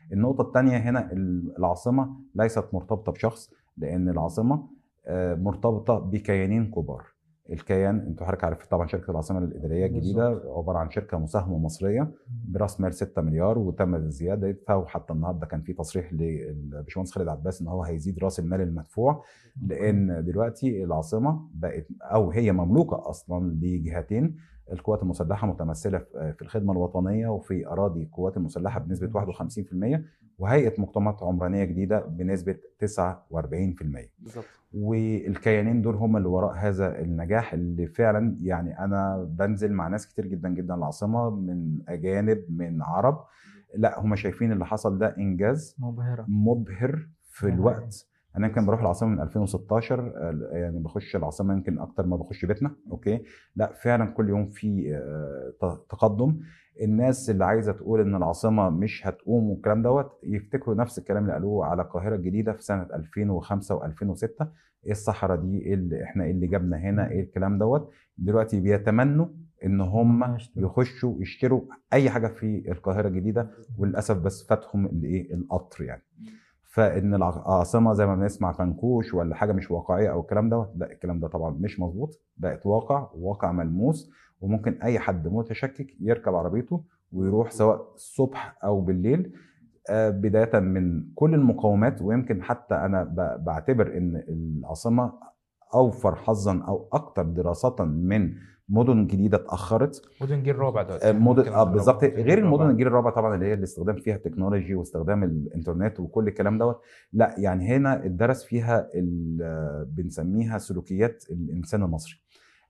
S3: okay النقطة الثانية هنا ال- العاصمة ليست مرتبطة بشخص لأن العاصمة آه، مرتبطة بكيانين كبار. الكيان أنتوا حضرتك عارف طبعا شركة العاصمة الإدارية الجديدة عبارة عن شركة مساهمة مصرية براس مال 6 مليار وتم زيادتها وحتى النهارده كان في تصريح للباشمهندس خالد عباس إن هو هيزيد رأس المال المدفوع. لأن دلوقتي العاصمة بقت أو هي مملوكة أصلا لجهتين القوات المسلحة متمثلة في الخدمة الوطنية وفي أراضي القوات المسلحة بنسبة 51% وهيئة مجتمعات عمرانية جديدة بنسبة 49%
S2: بالظبط.
S3: والكيانين دول هم اللي وراء هذا النجاح اللي فعلا يعني أنا بنزل مع ناس كتير جدا جدا العاصمه من أجانب من عرب. لا هم شايفين اللي حصل ده إنجاز
S1: مبهرة.
S3: مبهر في الوقت. أنا يمكن بروح العاصمة من 2016 آه، يعني بخش العاصمة يمكن أكتر ما بخش بيتنا أوكي؟ لا فعلا كل يوم في آه، تقدم. الناس اللي عايزة تقول إن العاصمة مش هتقوم والكلام دوت يفتكروا نفس الكلام اللي قالوه على القاهرة الجديدة في سنة 2005 و2006 إيه الصحراء دي؟ إيه اللي إحنا إيه اللي جابنا هنا؟ إيه الكلام دوت؟ دلوقتي بيتمنوا إن هم. يخشوا يشتروا أي حاجة في القاهرة الجديدة وللأسف بس فاتهم الإيه؟ القطر يعني. فإن العاصمة زي ما بنسمع فنكوش ولا حاجة مش واقعية أو الكلام دوت لا الكلام ده طبعا مش مظبوط بقت واقع واقع ملموس وممكن أي حد متشكك يركب عربيته ويروح سواء الصبح أو بالليل. آه، بداية من كل المقومات ويمكن حتى أنا بعتبر إن العاصمة أوفر حظا أو أكثر دراسة من مدن جديدة اتأخرت.
S2: مدن جيل رابع دلوقتي.
S3: آه، مدن آه بالظبط. غير المدن. الجيل الرابع طبعا اللي هي الاستخدام فيها التكنولوجي واستخدام الإنترنت وكل الكلام دوت لا يعني هنا اتدرس فيها ال- آه، بنسميها سلوكيات الإنسان المصري.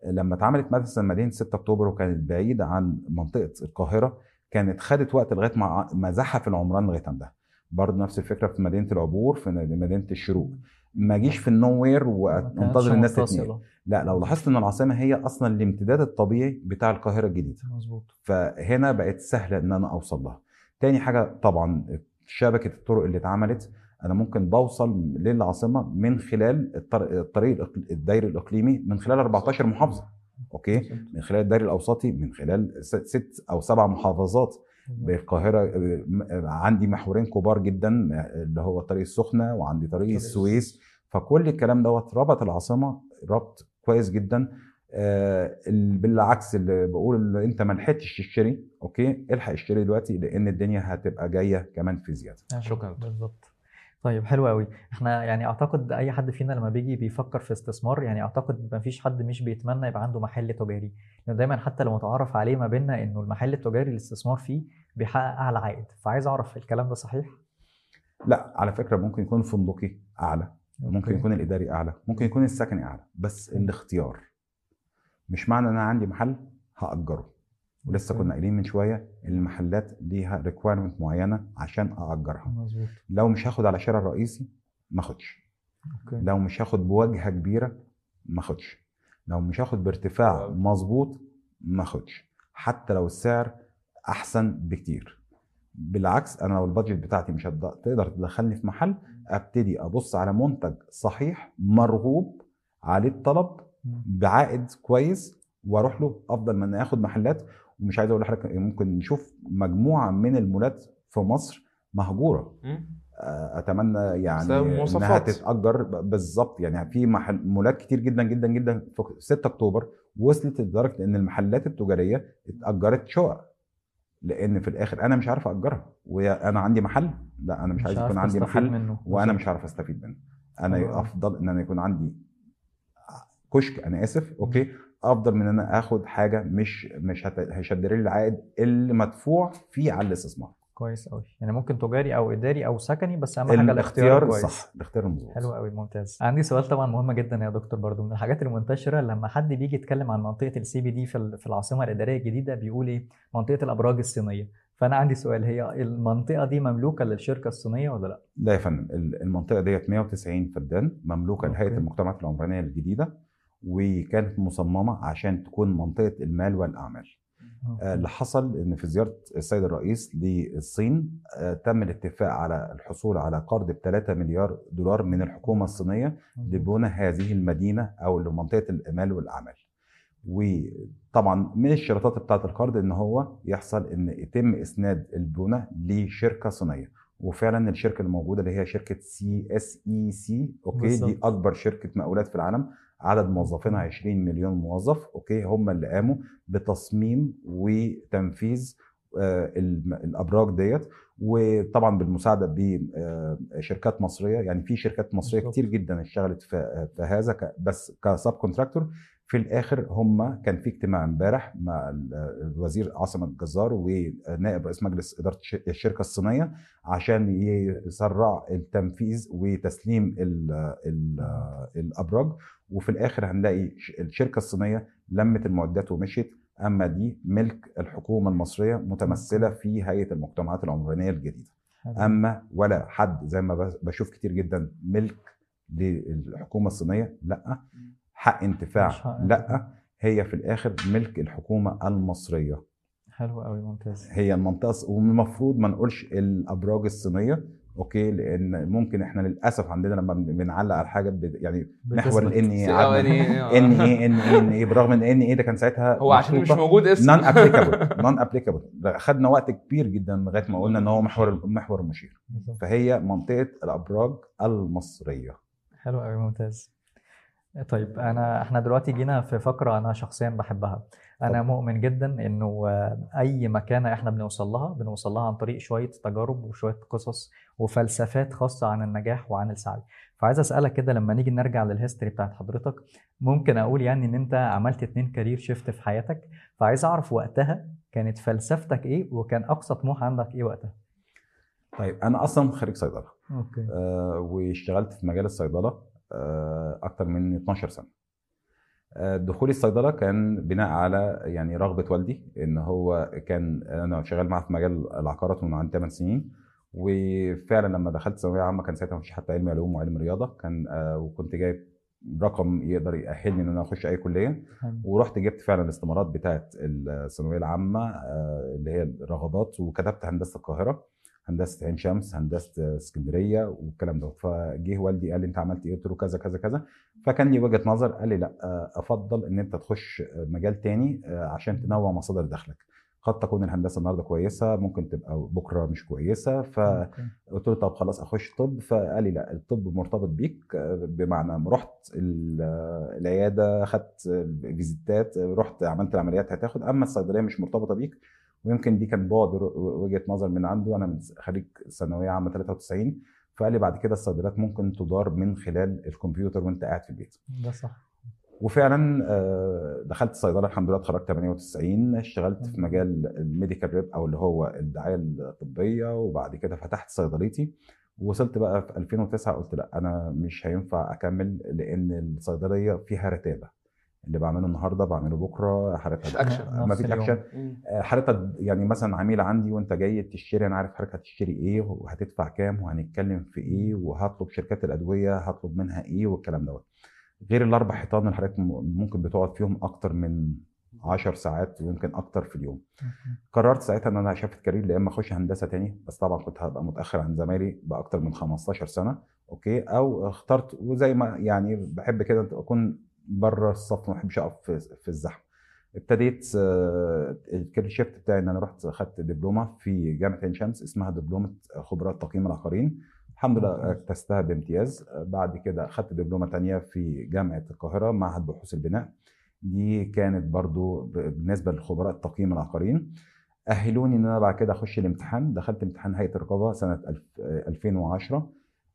S3: لما اتعملت مثلا مدينة 6 أكتوبر وكانت بعيده عن منطقة القاهرة كانت خدت وقت لغاية ما ما زحف العمران لغاية عندها. برضه نفس الفكرة في مدينة العبور في مدينة الشروق. ما اجيش في النو وير وانتظر الناس تتنقل. لا لو لاحظت إن العاصمة هي أصلا الامتداد الطبيعي بتاع القاهرة الجديدة.
S1: مظبوط.
S3: فهنا بقت سهلة إن أنا أوصل لها. تاني حاجة طبعا شبكة الطرق اللي اتعملت أنا ممكن بوصل للعاصمة من خلال الطر- الطريق الدايري الإقليمي من خلال 14 محافظة. okay؟ من خلال الدائري الاوسطي من خلال ست أو سبع محافظات. بالقاهرة آه، آه، عندي محورين كبار جدا آه، اللي هو الطريق السخنة وعندي طريق السويس. فكل الكلام دوت ربط العاصمة ربط كويس جدا. آه، ال- بالعكس اللي بقول اللي أنت ما لحقتش تشتري okay؟ الحق اشتري دلوقتي لأن الدنيا هتبقى جاية كمان في زيادة.
S2: شكراً دكتور.
S1: بالظبط. طيب حلو قوي إحنا يعني أعتقد أي حد فينا لما بيجي بيفكر في استثمار يعني أعتقد ما فيش حد مش بيتمنى يبقى عنده محل تجاري. لأنه دايما حتى لو متعارف عليه ما بيننا إنه المحل التجاري الاستثمار فيه بيحقق أعلى عائد. فعايز أعرف الكلام ده صحيح؟
S3: لا على فكرة ممكن يكون فندقي أعلى. ممكن. يكون الإداري أعلى ممكن يكون السكني أعلى بس الاختيار. مش معنى إن أنا عندي محل هأجره. ولسه. كنا قايلين من شوية المحلات ليها ريكويرمنت معينة عشان أأجرها.
S1: مظبوط.
S3: لو مش هاخد على شارع رئيسي ما
S1: آخدش.
S3: لو مش هاخد بواجهة كبيرة ما آخدش. لو مش هاخد بارتفاع. مظبوط ما آخدش. حتى لو السعر أحسن بكتير. بالعكس أنا لو البادجت بتاعتي مش هتد- تقدر تدخلني في محل أبتدي أبص على منتج صحيح مرغوب عليه الطلب. بعائد كويس وأروح له أفضل من آخد محلات ومش عايز أقول لحضرتك ممكن نشوف مجموعة من المولات في مصر
S2: مهجورة.
S3: آه، أتمنى يعني إنها. تتأجر بالظبط يعني في محل مولات كتير جدا جدا جدا في 6 أكتوبر وصلت لدرجة إن المحلات التجارية اتأجرت شقق لأن في الآخر أنا مش عارف اجرها وأنا عندي محل لا أنا مش, عايز
S1: عارف
S3: يكون عندي محل
S1: منه وأنا.
S3: مش عارف استفيد منه أنا
S1: أوي.
S3: افضل ان أنا يكون عندي كشك أنا اسف أوكي افضل من ان أنا اخد حاجة مش مش هت- هيشدر لي العائد اللي مدفوع فيه على الاستثمار
S1: كويس قوي يعني ممكن تجاري أو إداري أو سكني بس أهم حاجة الاختيار كويس.
S3: صح الاختيار المظبوط
S1: حلو قوي ممتاز. عندي سؤال طبعا مهم جدا يا دكتور برضو. من الحاجات المنتشرة لما حد بيجي يتكلم عن منطقة السي بي دي في ال- في العاصمة الإدارية الجديدة بيقول إيه؟ منطقة الأبراج الصينية. فأنا عندي سؤال هي المنطقة دي مملوكة للشركة الصينية ولا لأ؟
S3: لا يا فندم ال- المنطقة ديت 190 فدان
S1: مملوكة.
S3: لهيئة المجتمعات العمرانية الجديدة وكانت مصممة عشان تكون منطقة المال والأعمال. اللي حصل إن في زيارة السيد الرئيس للصين آه، تم الاتفاق على الحصول على قرض ب 3 مليار دولار من الحكومة الصينية لبناء هذه المدينة أو لمنطقة المال والأعمال. وطبعا من الاشتراطات بتاعة القرض إن هو يحصل إن يتم إسناد البنى لشركة صينية وفعلا الشركة الموجودة اللي هي شركة CSCEC okay
S1: بالظبط.
S3: دي أكبر شركة مقاولات في العالم عدد موظفينها 20 مليون موظف okay؟ هم اللي قاموا بتصميم وتنفيذ آه، الأبراج ديت. وطبعا بالمساعدة بشركات مصرية يعني في شركات مصرية
S1: بالظبط.
S3: كتير جدا اشتغلت في هذا بس ك subcontractor في الآخر هم كان في اجتماع امبارح مع ال- الوزير عاصم الجزار ونائب رئيس مجلس إدارة الش- الشركة الصينية عشان يسرع التنفيذ وتسليم ال ال الأبراج. وفي الآخر هنلاقي الشركة الصينية لمت المعدات ومشيت. أما دي ملك الحكومة المصرية متمثلة في هيئة المجتمعات العمرانية
S1: الجديدة.
S3: أما ولا حد زي ما بشوف كتير جدا ملك للحكومة الصينية لأ. حق انتفاع
S1: لأ.
S3: هي في الآخر ملك الحكومة المصرية.
S1: حلو قوي ممتاز.
S3: هي المنطقة والمفروض ما نقولش الأبراج الصينية أوكي؟ لأن ممكن إحنا للأسف عندنا لما بن- بنعلق على حاجة يعني محور. الان إيه
S2: آه،
S3: إن
S2: يعني-
S3: إن إيه إن إيه إن إيه برغم إن إن إيه ده كان ساعتها
S2: هو عشان مش موجود اسم
S3: نون ابليكابل نون ابليكابل خدنا وقت كبير جدا لغاية ما قلنا إن هو محور محور المشير. فهي منطقة الأبراج المصرية.
S1: حلو قوي ممتاز. طيب أنا إحنا دلوقتي جينا في فقرة أنا شخصيا بحبها.
S3: أنا.
S1: مؤمن جدا إنه أي مكانة إحنا بنوصل لها بنوصل لها عن طريق شوية تجارب وشوية قصص وفلسفات خاصة عن النجاح وعن السعي. فعايز أسألك كده لما نيجي نرجع لل history بتاعت حضرتك ممكن أقول يعني إن أنت عملت اتنين career shift في حياتك فعايز أعرف وقتها كانت فلسفتك إيه وكان أقصى طموح عندك إيه وقتها؟
S3: طيب أنا أصلا خريج صيدلة.
S1: okay.
S3: آه، واشتغلت في مجال الصيدلة آه، أكتر من 12 سنة. دخولي الصيدلة كان بناء على يعني رغبة والدي إن هو كان أنا شغال معاه في مجال العقارات من عن 8 سنين. وفعلا لما دخلت ثانوية عامة كان ساعتها مفيش حتى علم علوم وعلم رياضة. كان آه، وكنت جايب رقم يقدر يأهلني إن أنا أخش أي
S1: كلية.
S3: ورحت جبت فعلا الاستمارات بتاعه الثانوية العامة آه، اللي هي الرغبات وكتبت هندسة القاهرة. هندسة عين شمس هندسة اسكندرية والكلام ده فجه والدي قال لي انت عملت إيه؟ قلت له كذا كذا كذا. فكان لي وجهة نظر قال لي لا افضل ان انت تخش مجال تاني آه، عشان تنوع مصادر دخلك. قد تكون الهندسة النهارده كويسة ممكن تبقى بكرة مش كويسة. فقلت. له طب خلاص اخش طب. فقال لي لا الطب مرتبط بيك آه، بمعنى رحت ال- العيادة خدت فيزيتات رحت عملت العمليات هتاخد. أما الصيدلية مش مرتبطة بيك ويمكن دي كان بعد وجهة نظر من عنده. أنا من خريج ثانوية عامة 93 فقال لي بعد كده الصيدليات ممكن تدار من خلال الكمبيوتر وأنت قاعد في البيت.
S1: ده صح.
S3: وفعلا آه، دخلت الصيدله الحمد لله اتخرجت 98 اشتغلت في مجال ال medical rep أو اللي هو الدعاية الطبية. وبعد كده فتحت صيدليتي. وصلت بقى في 2009 قلت لا أنا مش هينفع أكمل لأن الصيدلية فيها رتابة. اللي بعمله النهارده بعمله بكرة حضرتك
S2: مفيش أكشن.
S3: ما
S1: نفس
S3: فيش
S1: اليوم.
S3: اكشن حضرتك يعني مثلا عميل عندي وانت جاي تشتري أنا عارف حضرتك هتشتري إيه وهتدفع كام وهنتكلم في إيه وهطلب شركات الأدوية هطلب منها إيه والكلام دوت. غير الأربع حيطان اللي حضرتك ممكن بتقعد فيهم أكتر من 10 ساعات ويمكن أكتر في اليوم. قررت ساعتها إن أنا shift career يا إما أخش هندسة تاني بس طبعا كنت هبقى متأخر عن زمايلي بأكتر من 15 سنة okay؟ أو اخترت وزي ما يعني بحب كده أكون بره الصف ما بحبش اقف في, في الزحمة. ابتديت آه، ال career shift بتاعي إن أنا رحت خدت دبلومة في جامعة عين شمس اسمها دبلومة خبرات تقييم العقارات الحمد لله اجتزتها بامتياز. آه، بعد كده خدت دبلومة تانية في جامعة القاهرة معهد بحوث البناء. دي كانت برضو بالنسبة لخبراء تقييم العقارين أهلوني إن أنا بعد كده أخش الامتحان. دخلت امتحان هيئة الرقابة سنة الف- آه، 2010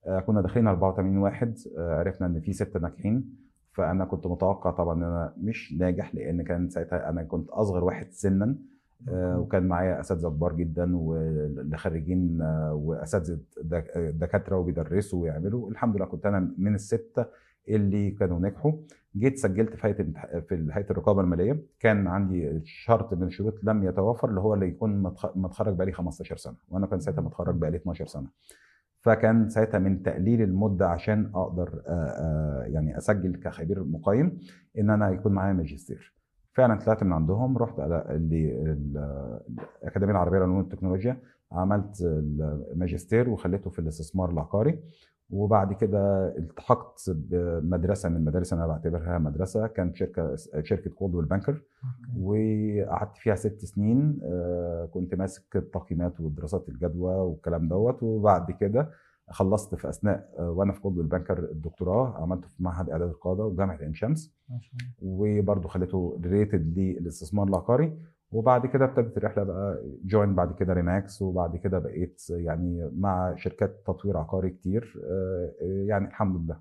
S3: آه، كنا داخلين 84 واحد. آه، عرفنا إن في ستة ناجحين. فأنا كنت متوقع طبعا إن أنا مش ناجح لأن كان ساعتها أنا كنت أصغر واحد سنا آه، وكان معايا أساتذة كبار جدا واللي خريجين آه، وأساتذة دك- دكاترة وبيدرسوا ويعملوا. الحمد لله كنت أنا من الستة اللي كانوا نجحوا. جيت سجلت في هيئة في هيئة الرقابة المالية. كان عندي شرط من الشروط لم يتوافر اللي هو اللي يكون متخ- متخرج بقالي 15 سنة وأنا كان ساعتها متخرج بقالي 12 سنة. فكان ساعتها من تقليل المدة عشان أقدر آه، آه، يعني أسجل كخبير مقيم إن أنا يكون معايا ماجستير. فعلا طلعت من عندهم رحت الأكاديمية العربية للعلوم والتكنولوجيا عملت الماجستير وخليته في الاستثمار العقاري. وبعد كده التحقت بمدرسة من المدارس أنا بعتبرها مدرسة كانت شركة شركة كولدويل بانكر وقعدت فيها ست سنين آه، كنت ماسك التقييمات ودراسات الجدوى والكلام دوت. وبعد كده خلصت في أثناء آه، وأنا في كولدويل بانكر الدكتوراه عملته في معهد إعداد القادة وجامعة عين شمس. وبرضه خليته related للاستثمار العقاري. وبعد كده ابتدت الرحلة بقى join بعد كده ريماكس وبعد كده بقيت يعني مع شركات تطوير عقاري كتير آه، آه، يعني الحمد لله.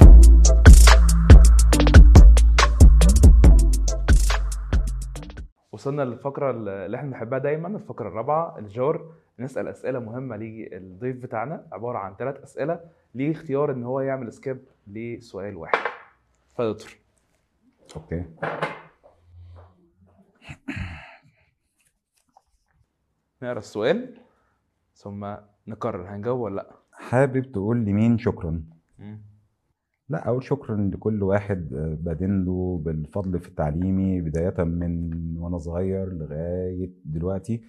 S2: وصلنا للفقرة اللي إحنا بنحبها دايما الفقرة الرابعة الجار. نسأل أسئلة مهمة للضيف بتاعنا عبارة عن ثلاث أسئلة ليه اختيار إن هو يعمل skip لسؤال واحد. اتفضل يا دكتور.
S3: okay.
S2: نقرأ السؤال ثم نقرر هنجاوب ولا لأ
S3: حابب تقول لمين شكرا
S2: مم.
S3: لأ أقول شكرا لكل واحد آه، بادين له بالفضل في تعليمي بداية من وأنا صغير لغاية دلوقتي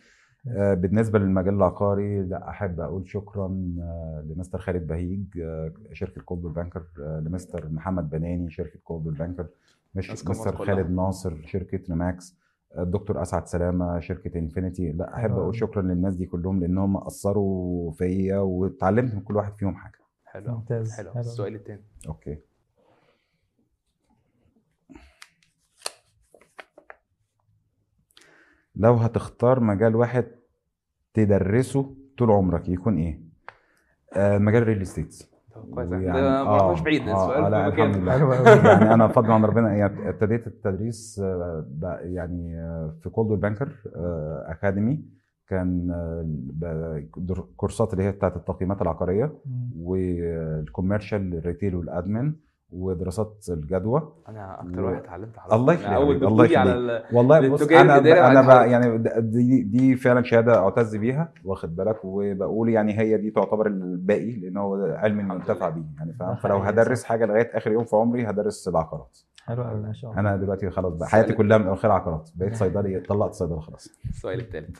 S3: آه، بالنسبة للمجال العقاري لأ أحب أقول شكرا آه، ل Mr. خالد بهيج آه، شركة كولدويل بانكر آه، ل Mr. محمد بناني شركة كولدويل بانكر
S2: Mr.
S3: خالد ناصر شركة ريماكس آه، الدكتور أسعد سلامة شركة انفينيتي لا أحب
S1: حلو أقول.
S3: شكرا للناس دي كلهم لأنهم أثروا فيا واتعلمت من كل واحد فيهم حاجة
S2: حلو
S1: ممتاز.
S2: حلو
S1: حلو.
S2: السؤال الثاني
S3: okay لو هتختار مجال واحد تدرسه طول عمرك يكون إيه؟ آه مجال ال real
S2: estate
S3: كويس
S2: ده ما
S3: آه،
S2: رحناش بعيد
S3: آه،
S2: السؤال
S3: لا الحمد. لله. يعني أنا فضلا عن ربنا يعني ابتديت التدريس آه، يعني في كولدويل بانكر أكاديمي كان آه، ب- در- كورسات اللي هي بتاعت التقييمات العقارية.
S1: وال
S3: commercial ال retail وال admin ودراسات الجدوى
S2: أنا أكتر
S3: و-
S2: واحد اتعلمت على
S3: الله يخليك أول الله
S2: على
S3: يخليك.
S2: ال-
S3: والله بص
S2: أنا
S3: أنا
S2: عن
S3: ب...
S2: حضرتك.
S3: يعني دي دي فعلا شهادة أعتز بيها واخد بالك وبقول يعني هي دي تعتبر الباقي لأن هو علم ينتفع
S2: لله.
S3: بيه يعني فاهم فلو هدرس. حاجة لغاية آخر يوم في عمري هدرس العقارات
S1: حلو قوي ما شاء الله
S3: أنا دلوقتي خلاص بقى حياتي كلها من اخر عقارات بقيت صيدلي طلقت صيدلة خلاص
S2: السؤال الثالث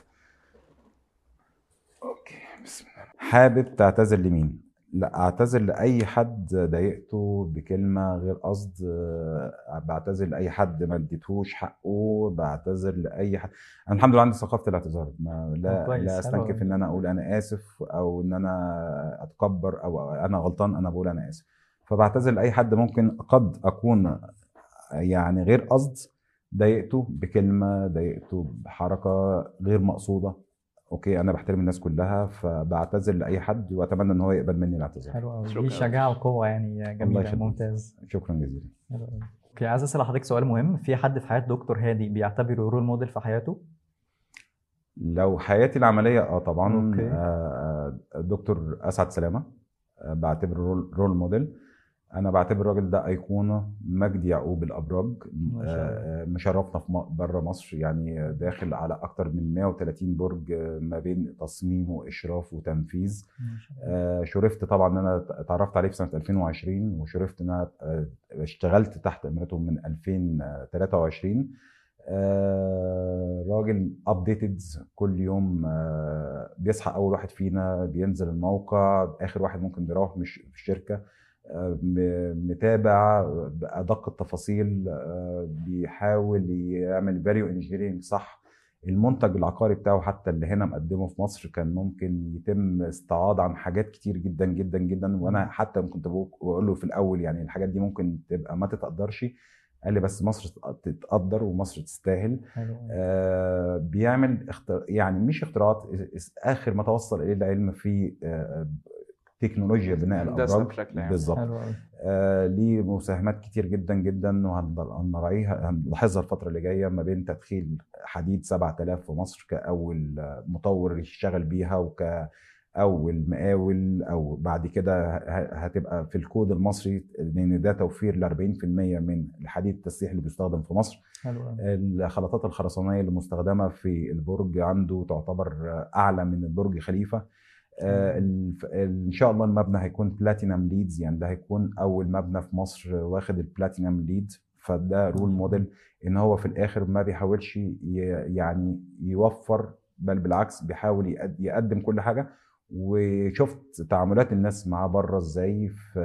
S3: أوكي بسم الله حابب تعتذر لمين؟ لا أعتذر لأي حد ضايقته بكلمة غير قصد آه، بعتذر لأي حد ما اديتهوش حقه بعتذر لأي حد. أنا الحمد لله عندي ثقافة الاعتذار ما لا لا
S1: أستنكف.
S3: إن أنا أقول أنا آسف أو إن أنا أتكبر أو أنا غلطان أنا بقول أنا آسف. فبعتذر لأي حد ممكن قد أكون يعني غير قصد ضايقته بكلمة ضايقته بحركة غير مقصودة. أوكي أنا بحترم الناس كلها فبعتذر لأي حد وأتمنى إن هو يقبل مني الاعتذار.
S1: حلو قوي. دي شجاعة وقوة يعني
S3: جميلة.
S1: ممتاز.
S3: شكرا جزيلا.
S1: حلو قوي okay عايز أسأل حضرتك سؤال مهم. في حد في حياة دكتور هادي بيعتبره role model في حياته؟
S3: لو حياتي العملية آه طبعا
S1: okay.
S3: آه، آه، دكتور أسعد سلامة آه، بعتبره role, role model أنا بعتبر الراجل ده أيقونة مجدي يعقوب
S1: الأبراج الله.
S3: آه، مشرفنا في بره مصر يعني داخل على أكتر من 130 برج آه، ما بين تصميم وإشراف وتنفيذ. آه، شرفت طبعا إن أنا اتعرفت عليه في سنة 2020 وشرفت إن أنا آه، اشتغلت تحت امرته من 2023 آه، راجل updated كل يوم آه، بيصحى أول واحد فينا بينزل الموقع آخر واحد ممكن بيروح مش في الشركة آه، متابع بأدق التفاصيل آه، بيحاول يعمل value engineering صح. المنتج العقاري بتاعه حتى اللي هنا مقدمه في مصر كان ممكن يتم استعاض عن حاجات كتير جدا جدا جدا. وأنا حتى كنت بقول له في الأول يعني الحاجات دي ممكن تبقى ما تتقدرش. قال لي بس مصر تتقدر ومصر تستاهل. آه بيعمل اختر... يعني مش اختراعات آخر ما توصل إليه العلم في آه تكنولوجيا بناء
S2: الأبراج.
S3: بالظبط. آه ليه مساهمات كتير جدا جدا وهنراعيها هنلاحظها الفترة اللي جاية ما بين تدخيل حديد 7000 في مصر كأول مطور يشتغل بيها وكأول مقاول أو بعد كده هتبقى في الكود المصري لأن ده توفير ل 40% من الحديد التسليح اللي بيستخدم في مصر
S1: حلو أوي.
S3: الخلطات الخرسانية اللي مستخدمه في البرج عنده تعتبر أعلى من البرج خليفة إن شاء الله المبنى هيكون platinum LEED يعني ده هيكون أول مبنى في مصر واخد ال platinum LEED فده role model إن هو في الآخر ما بيحاولش يعني يوفر بل بالعكس بيحاول يقد- يقدم كل حاجة. وشفت تعاملات الناس معاه بره إزاي في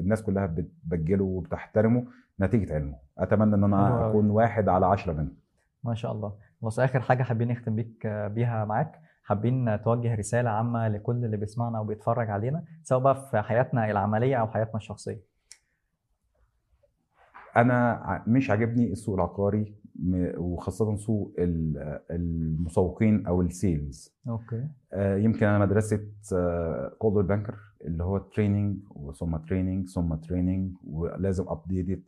S3: الناس كلها بتبجله وبتحترمه نتيجة علمه.
S1: أتمنى
S3: إن
S1: أنا.
S3: أكون واحد على عشرة منهم.
S1: ما شاء الله. بص آخر حاجة حابين نختم بيك بيها معاك حابين توجه رسالة عامة لكل اللي بيسمعنا وبيتفرج علينا سواء بقى في حياتنا العملية أو حياتنا
S3: الشخصية. أنا مش عاجبني السوق العقاري وخاصة سوق ال- المسوقين أو ال
S1: sales. Okay.
S3: آه، يمكن أنا مدرسة Coldwell Banker اللي هو training ثم training ثم training ولازم updated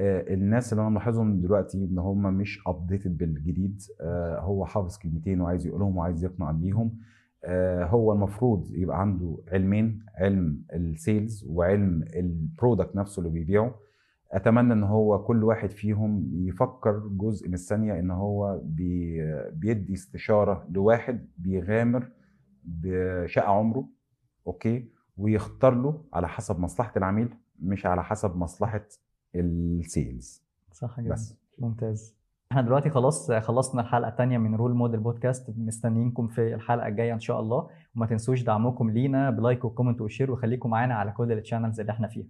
S3: الناس اللي أنا ملاحظهم دلوقتي إن هم مش updated بالجديد. آه، هو حافظ كلمتين وعايز يقولهم وعايز يقنع بيهم. آه، هو المفروض يبقى عنده علمين علم ال sales وعلم ال product نفسه اللي بيبيعه. أتمنى إن هو كل واحد فيهم يفكر جزء من الثانية إن هو بي بيدي استشارة لواحد بيغامر بشقى عمره okay ويختار له على حسب مصلحة العميل مش على حسب مصلحة ال sales
S1: صح جدا.
S3: بس.
S1: ممتاز. إحنا دلوقتي خلاص خلصنا الحلقة الثانية من Role Model Podcast مستنيينكم في الحلقة الجاية إن شاء الله. وما تنسوش دعمكم لينا ب like و comment و share وخليكم معانا على كل ال channels اللي إحنا فيها.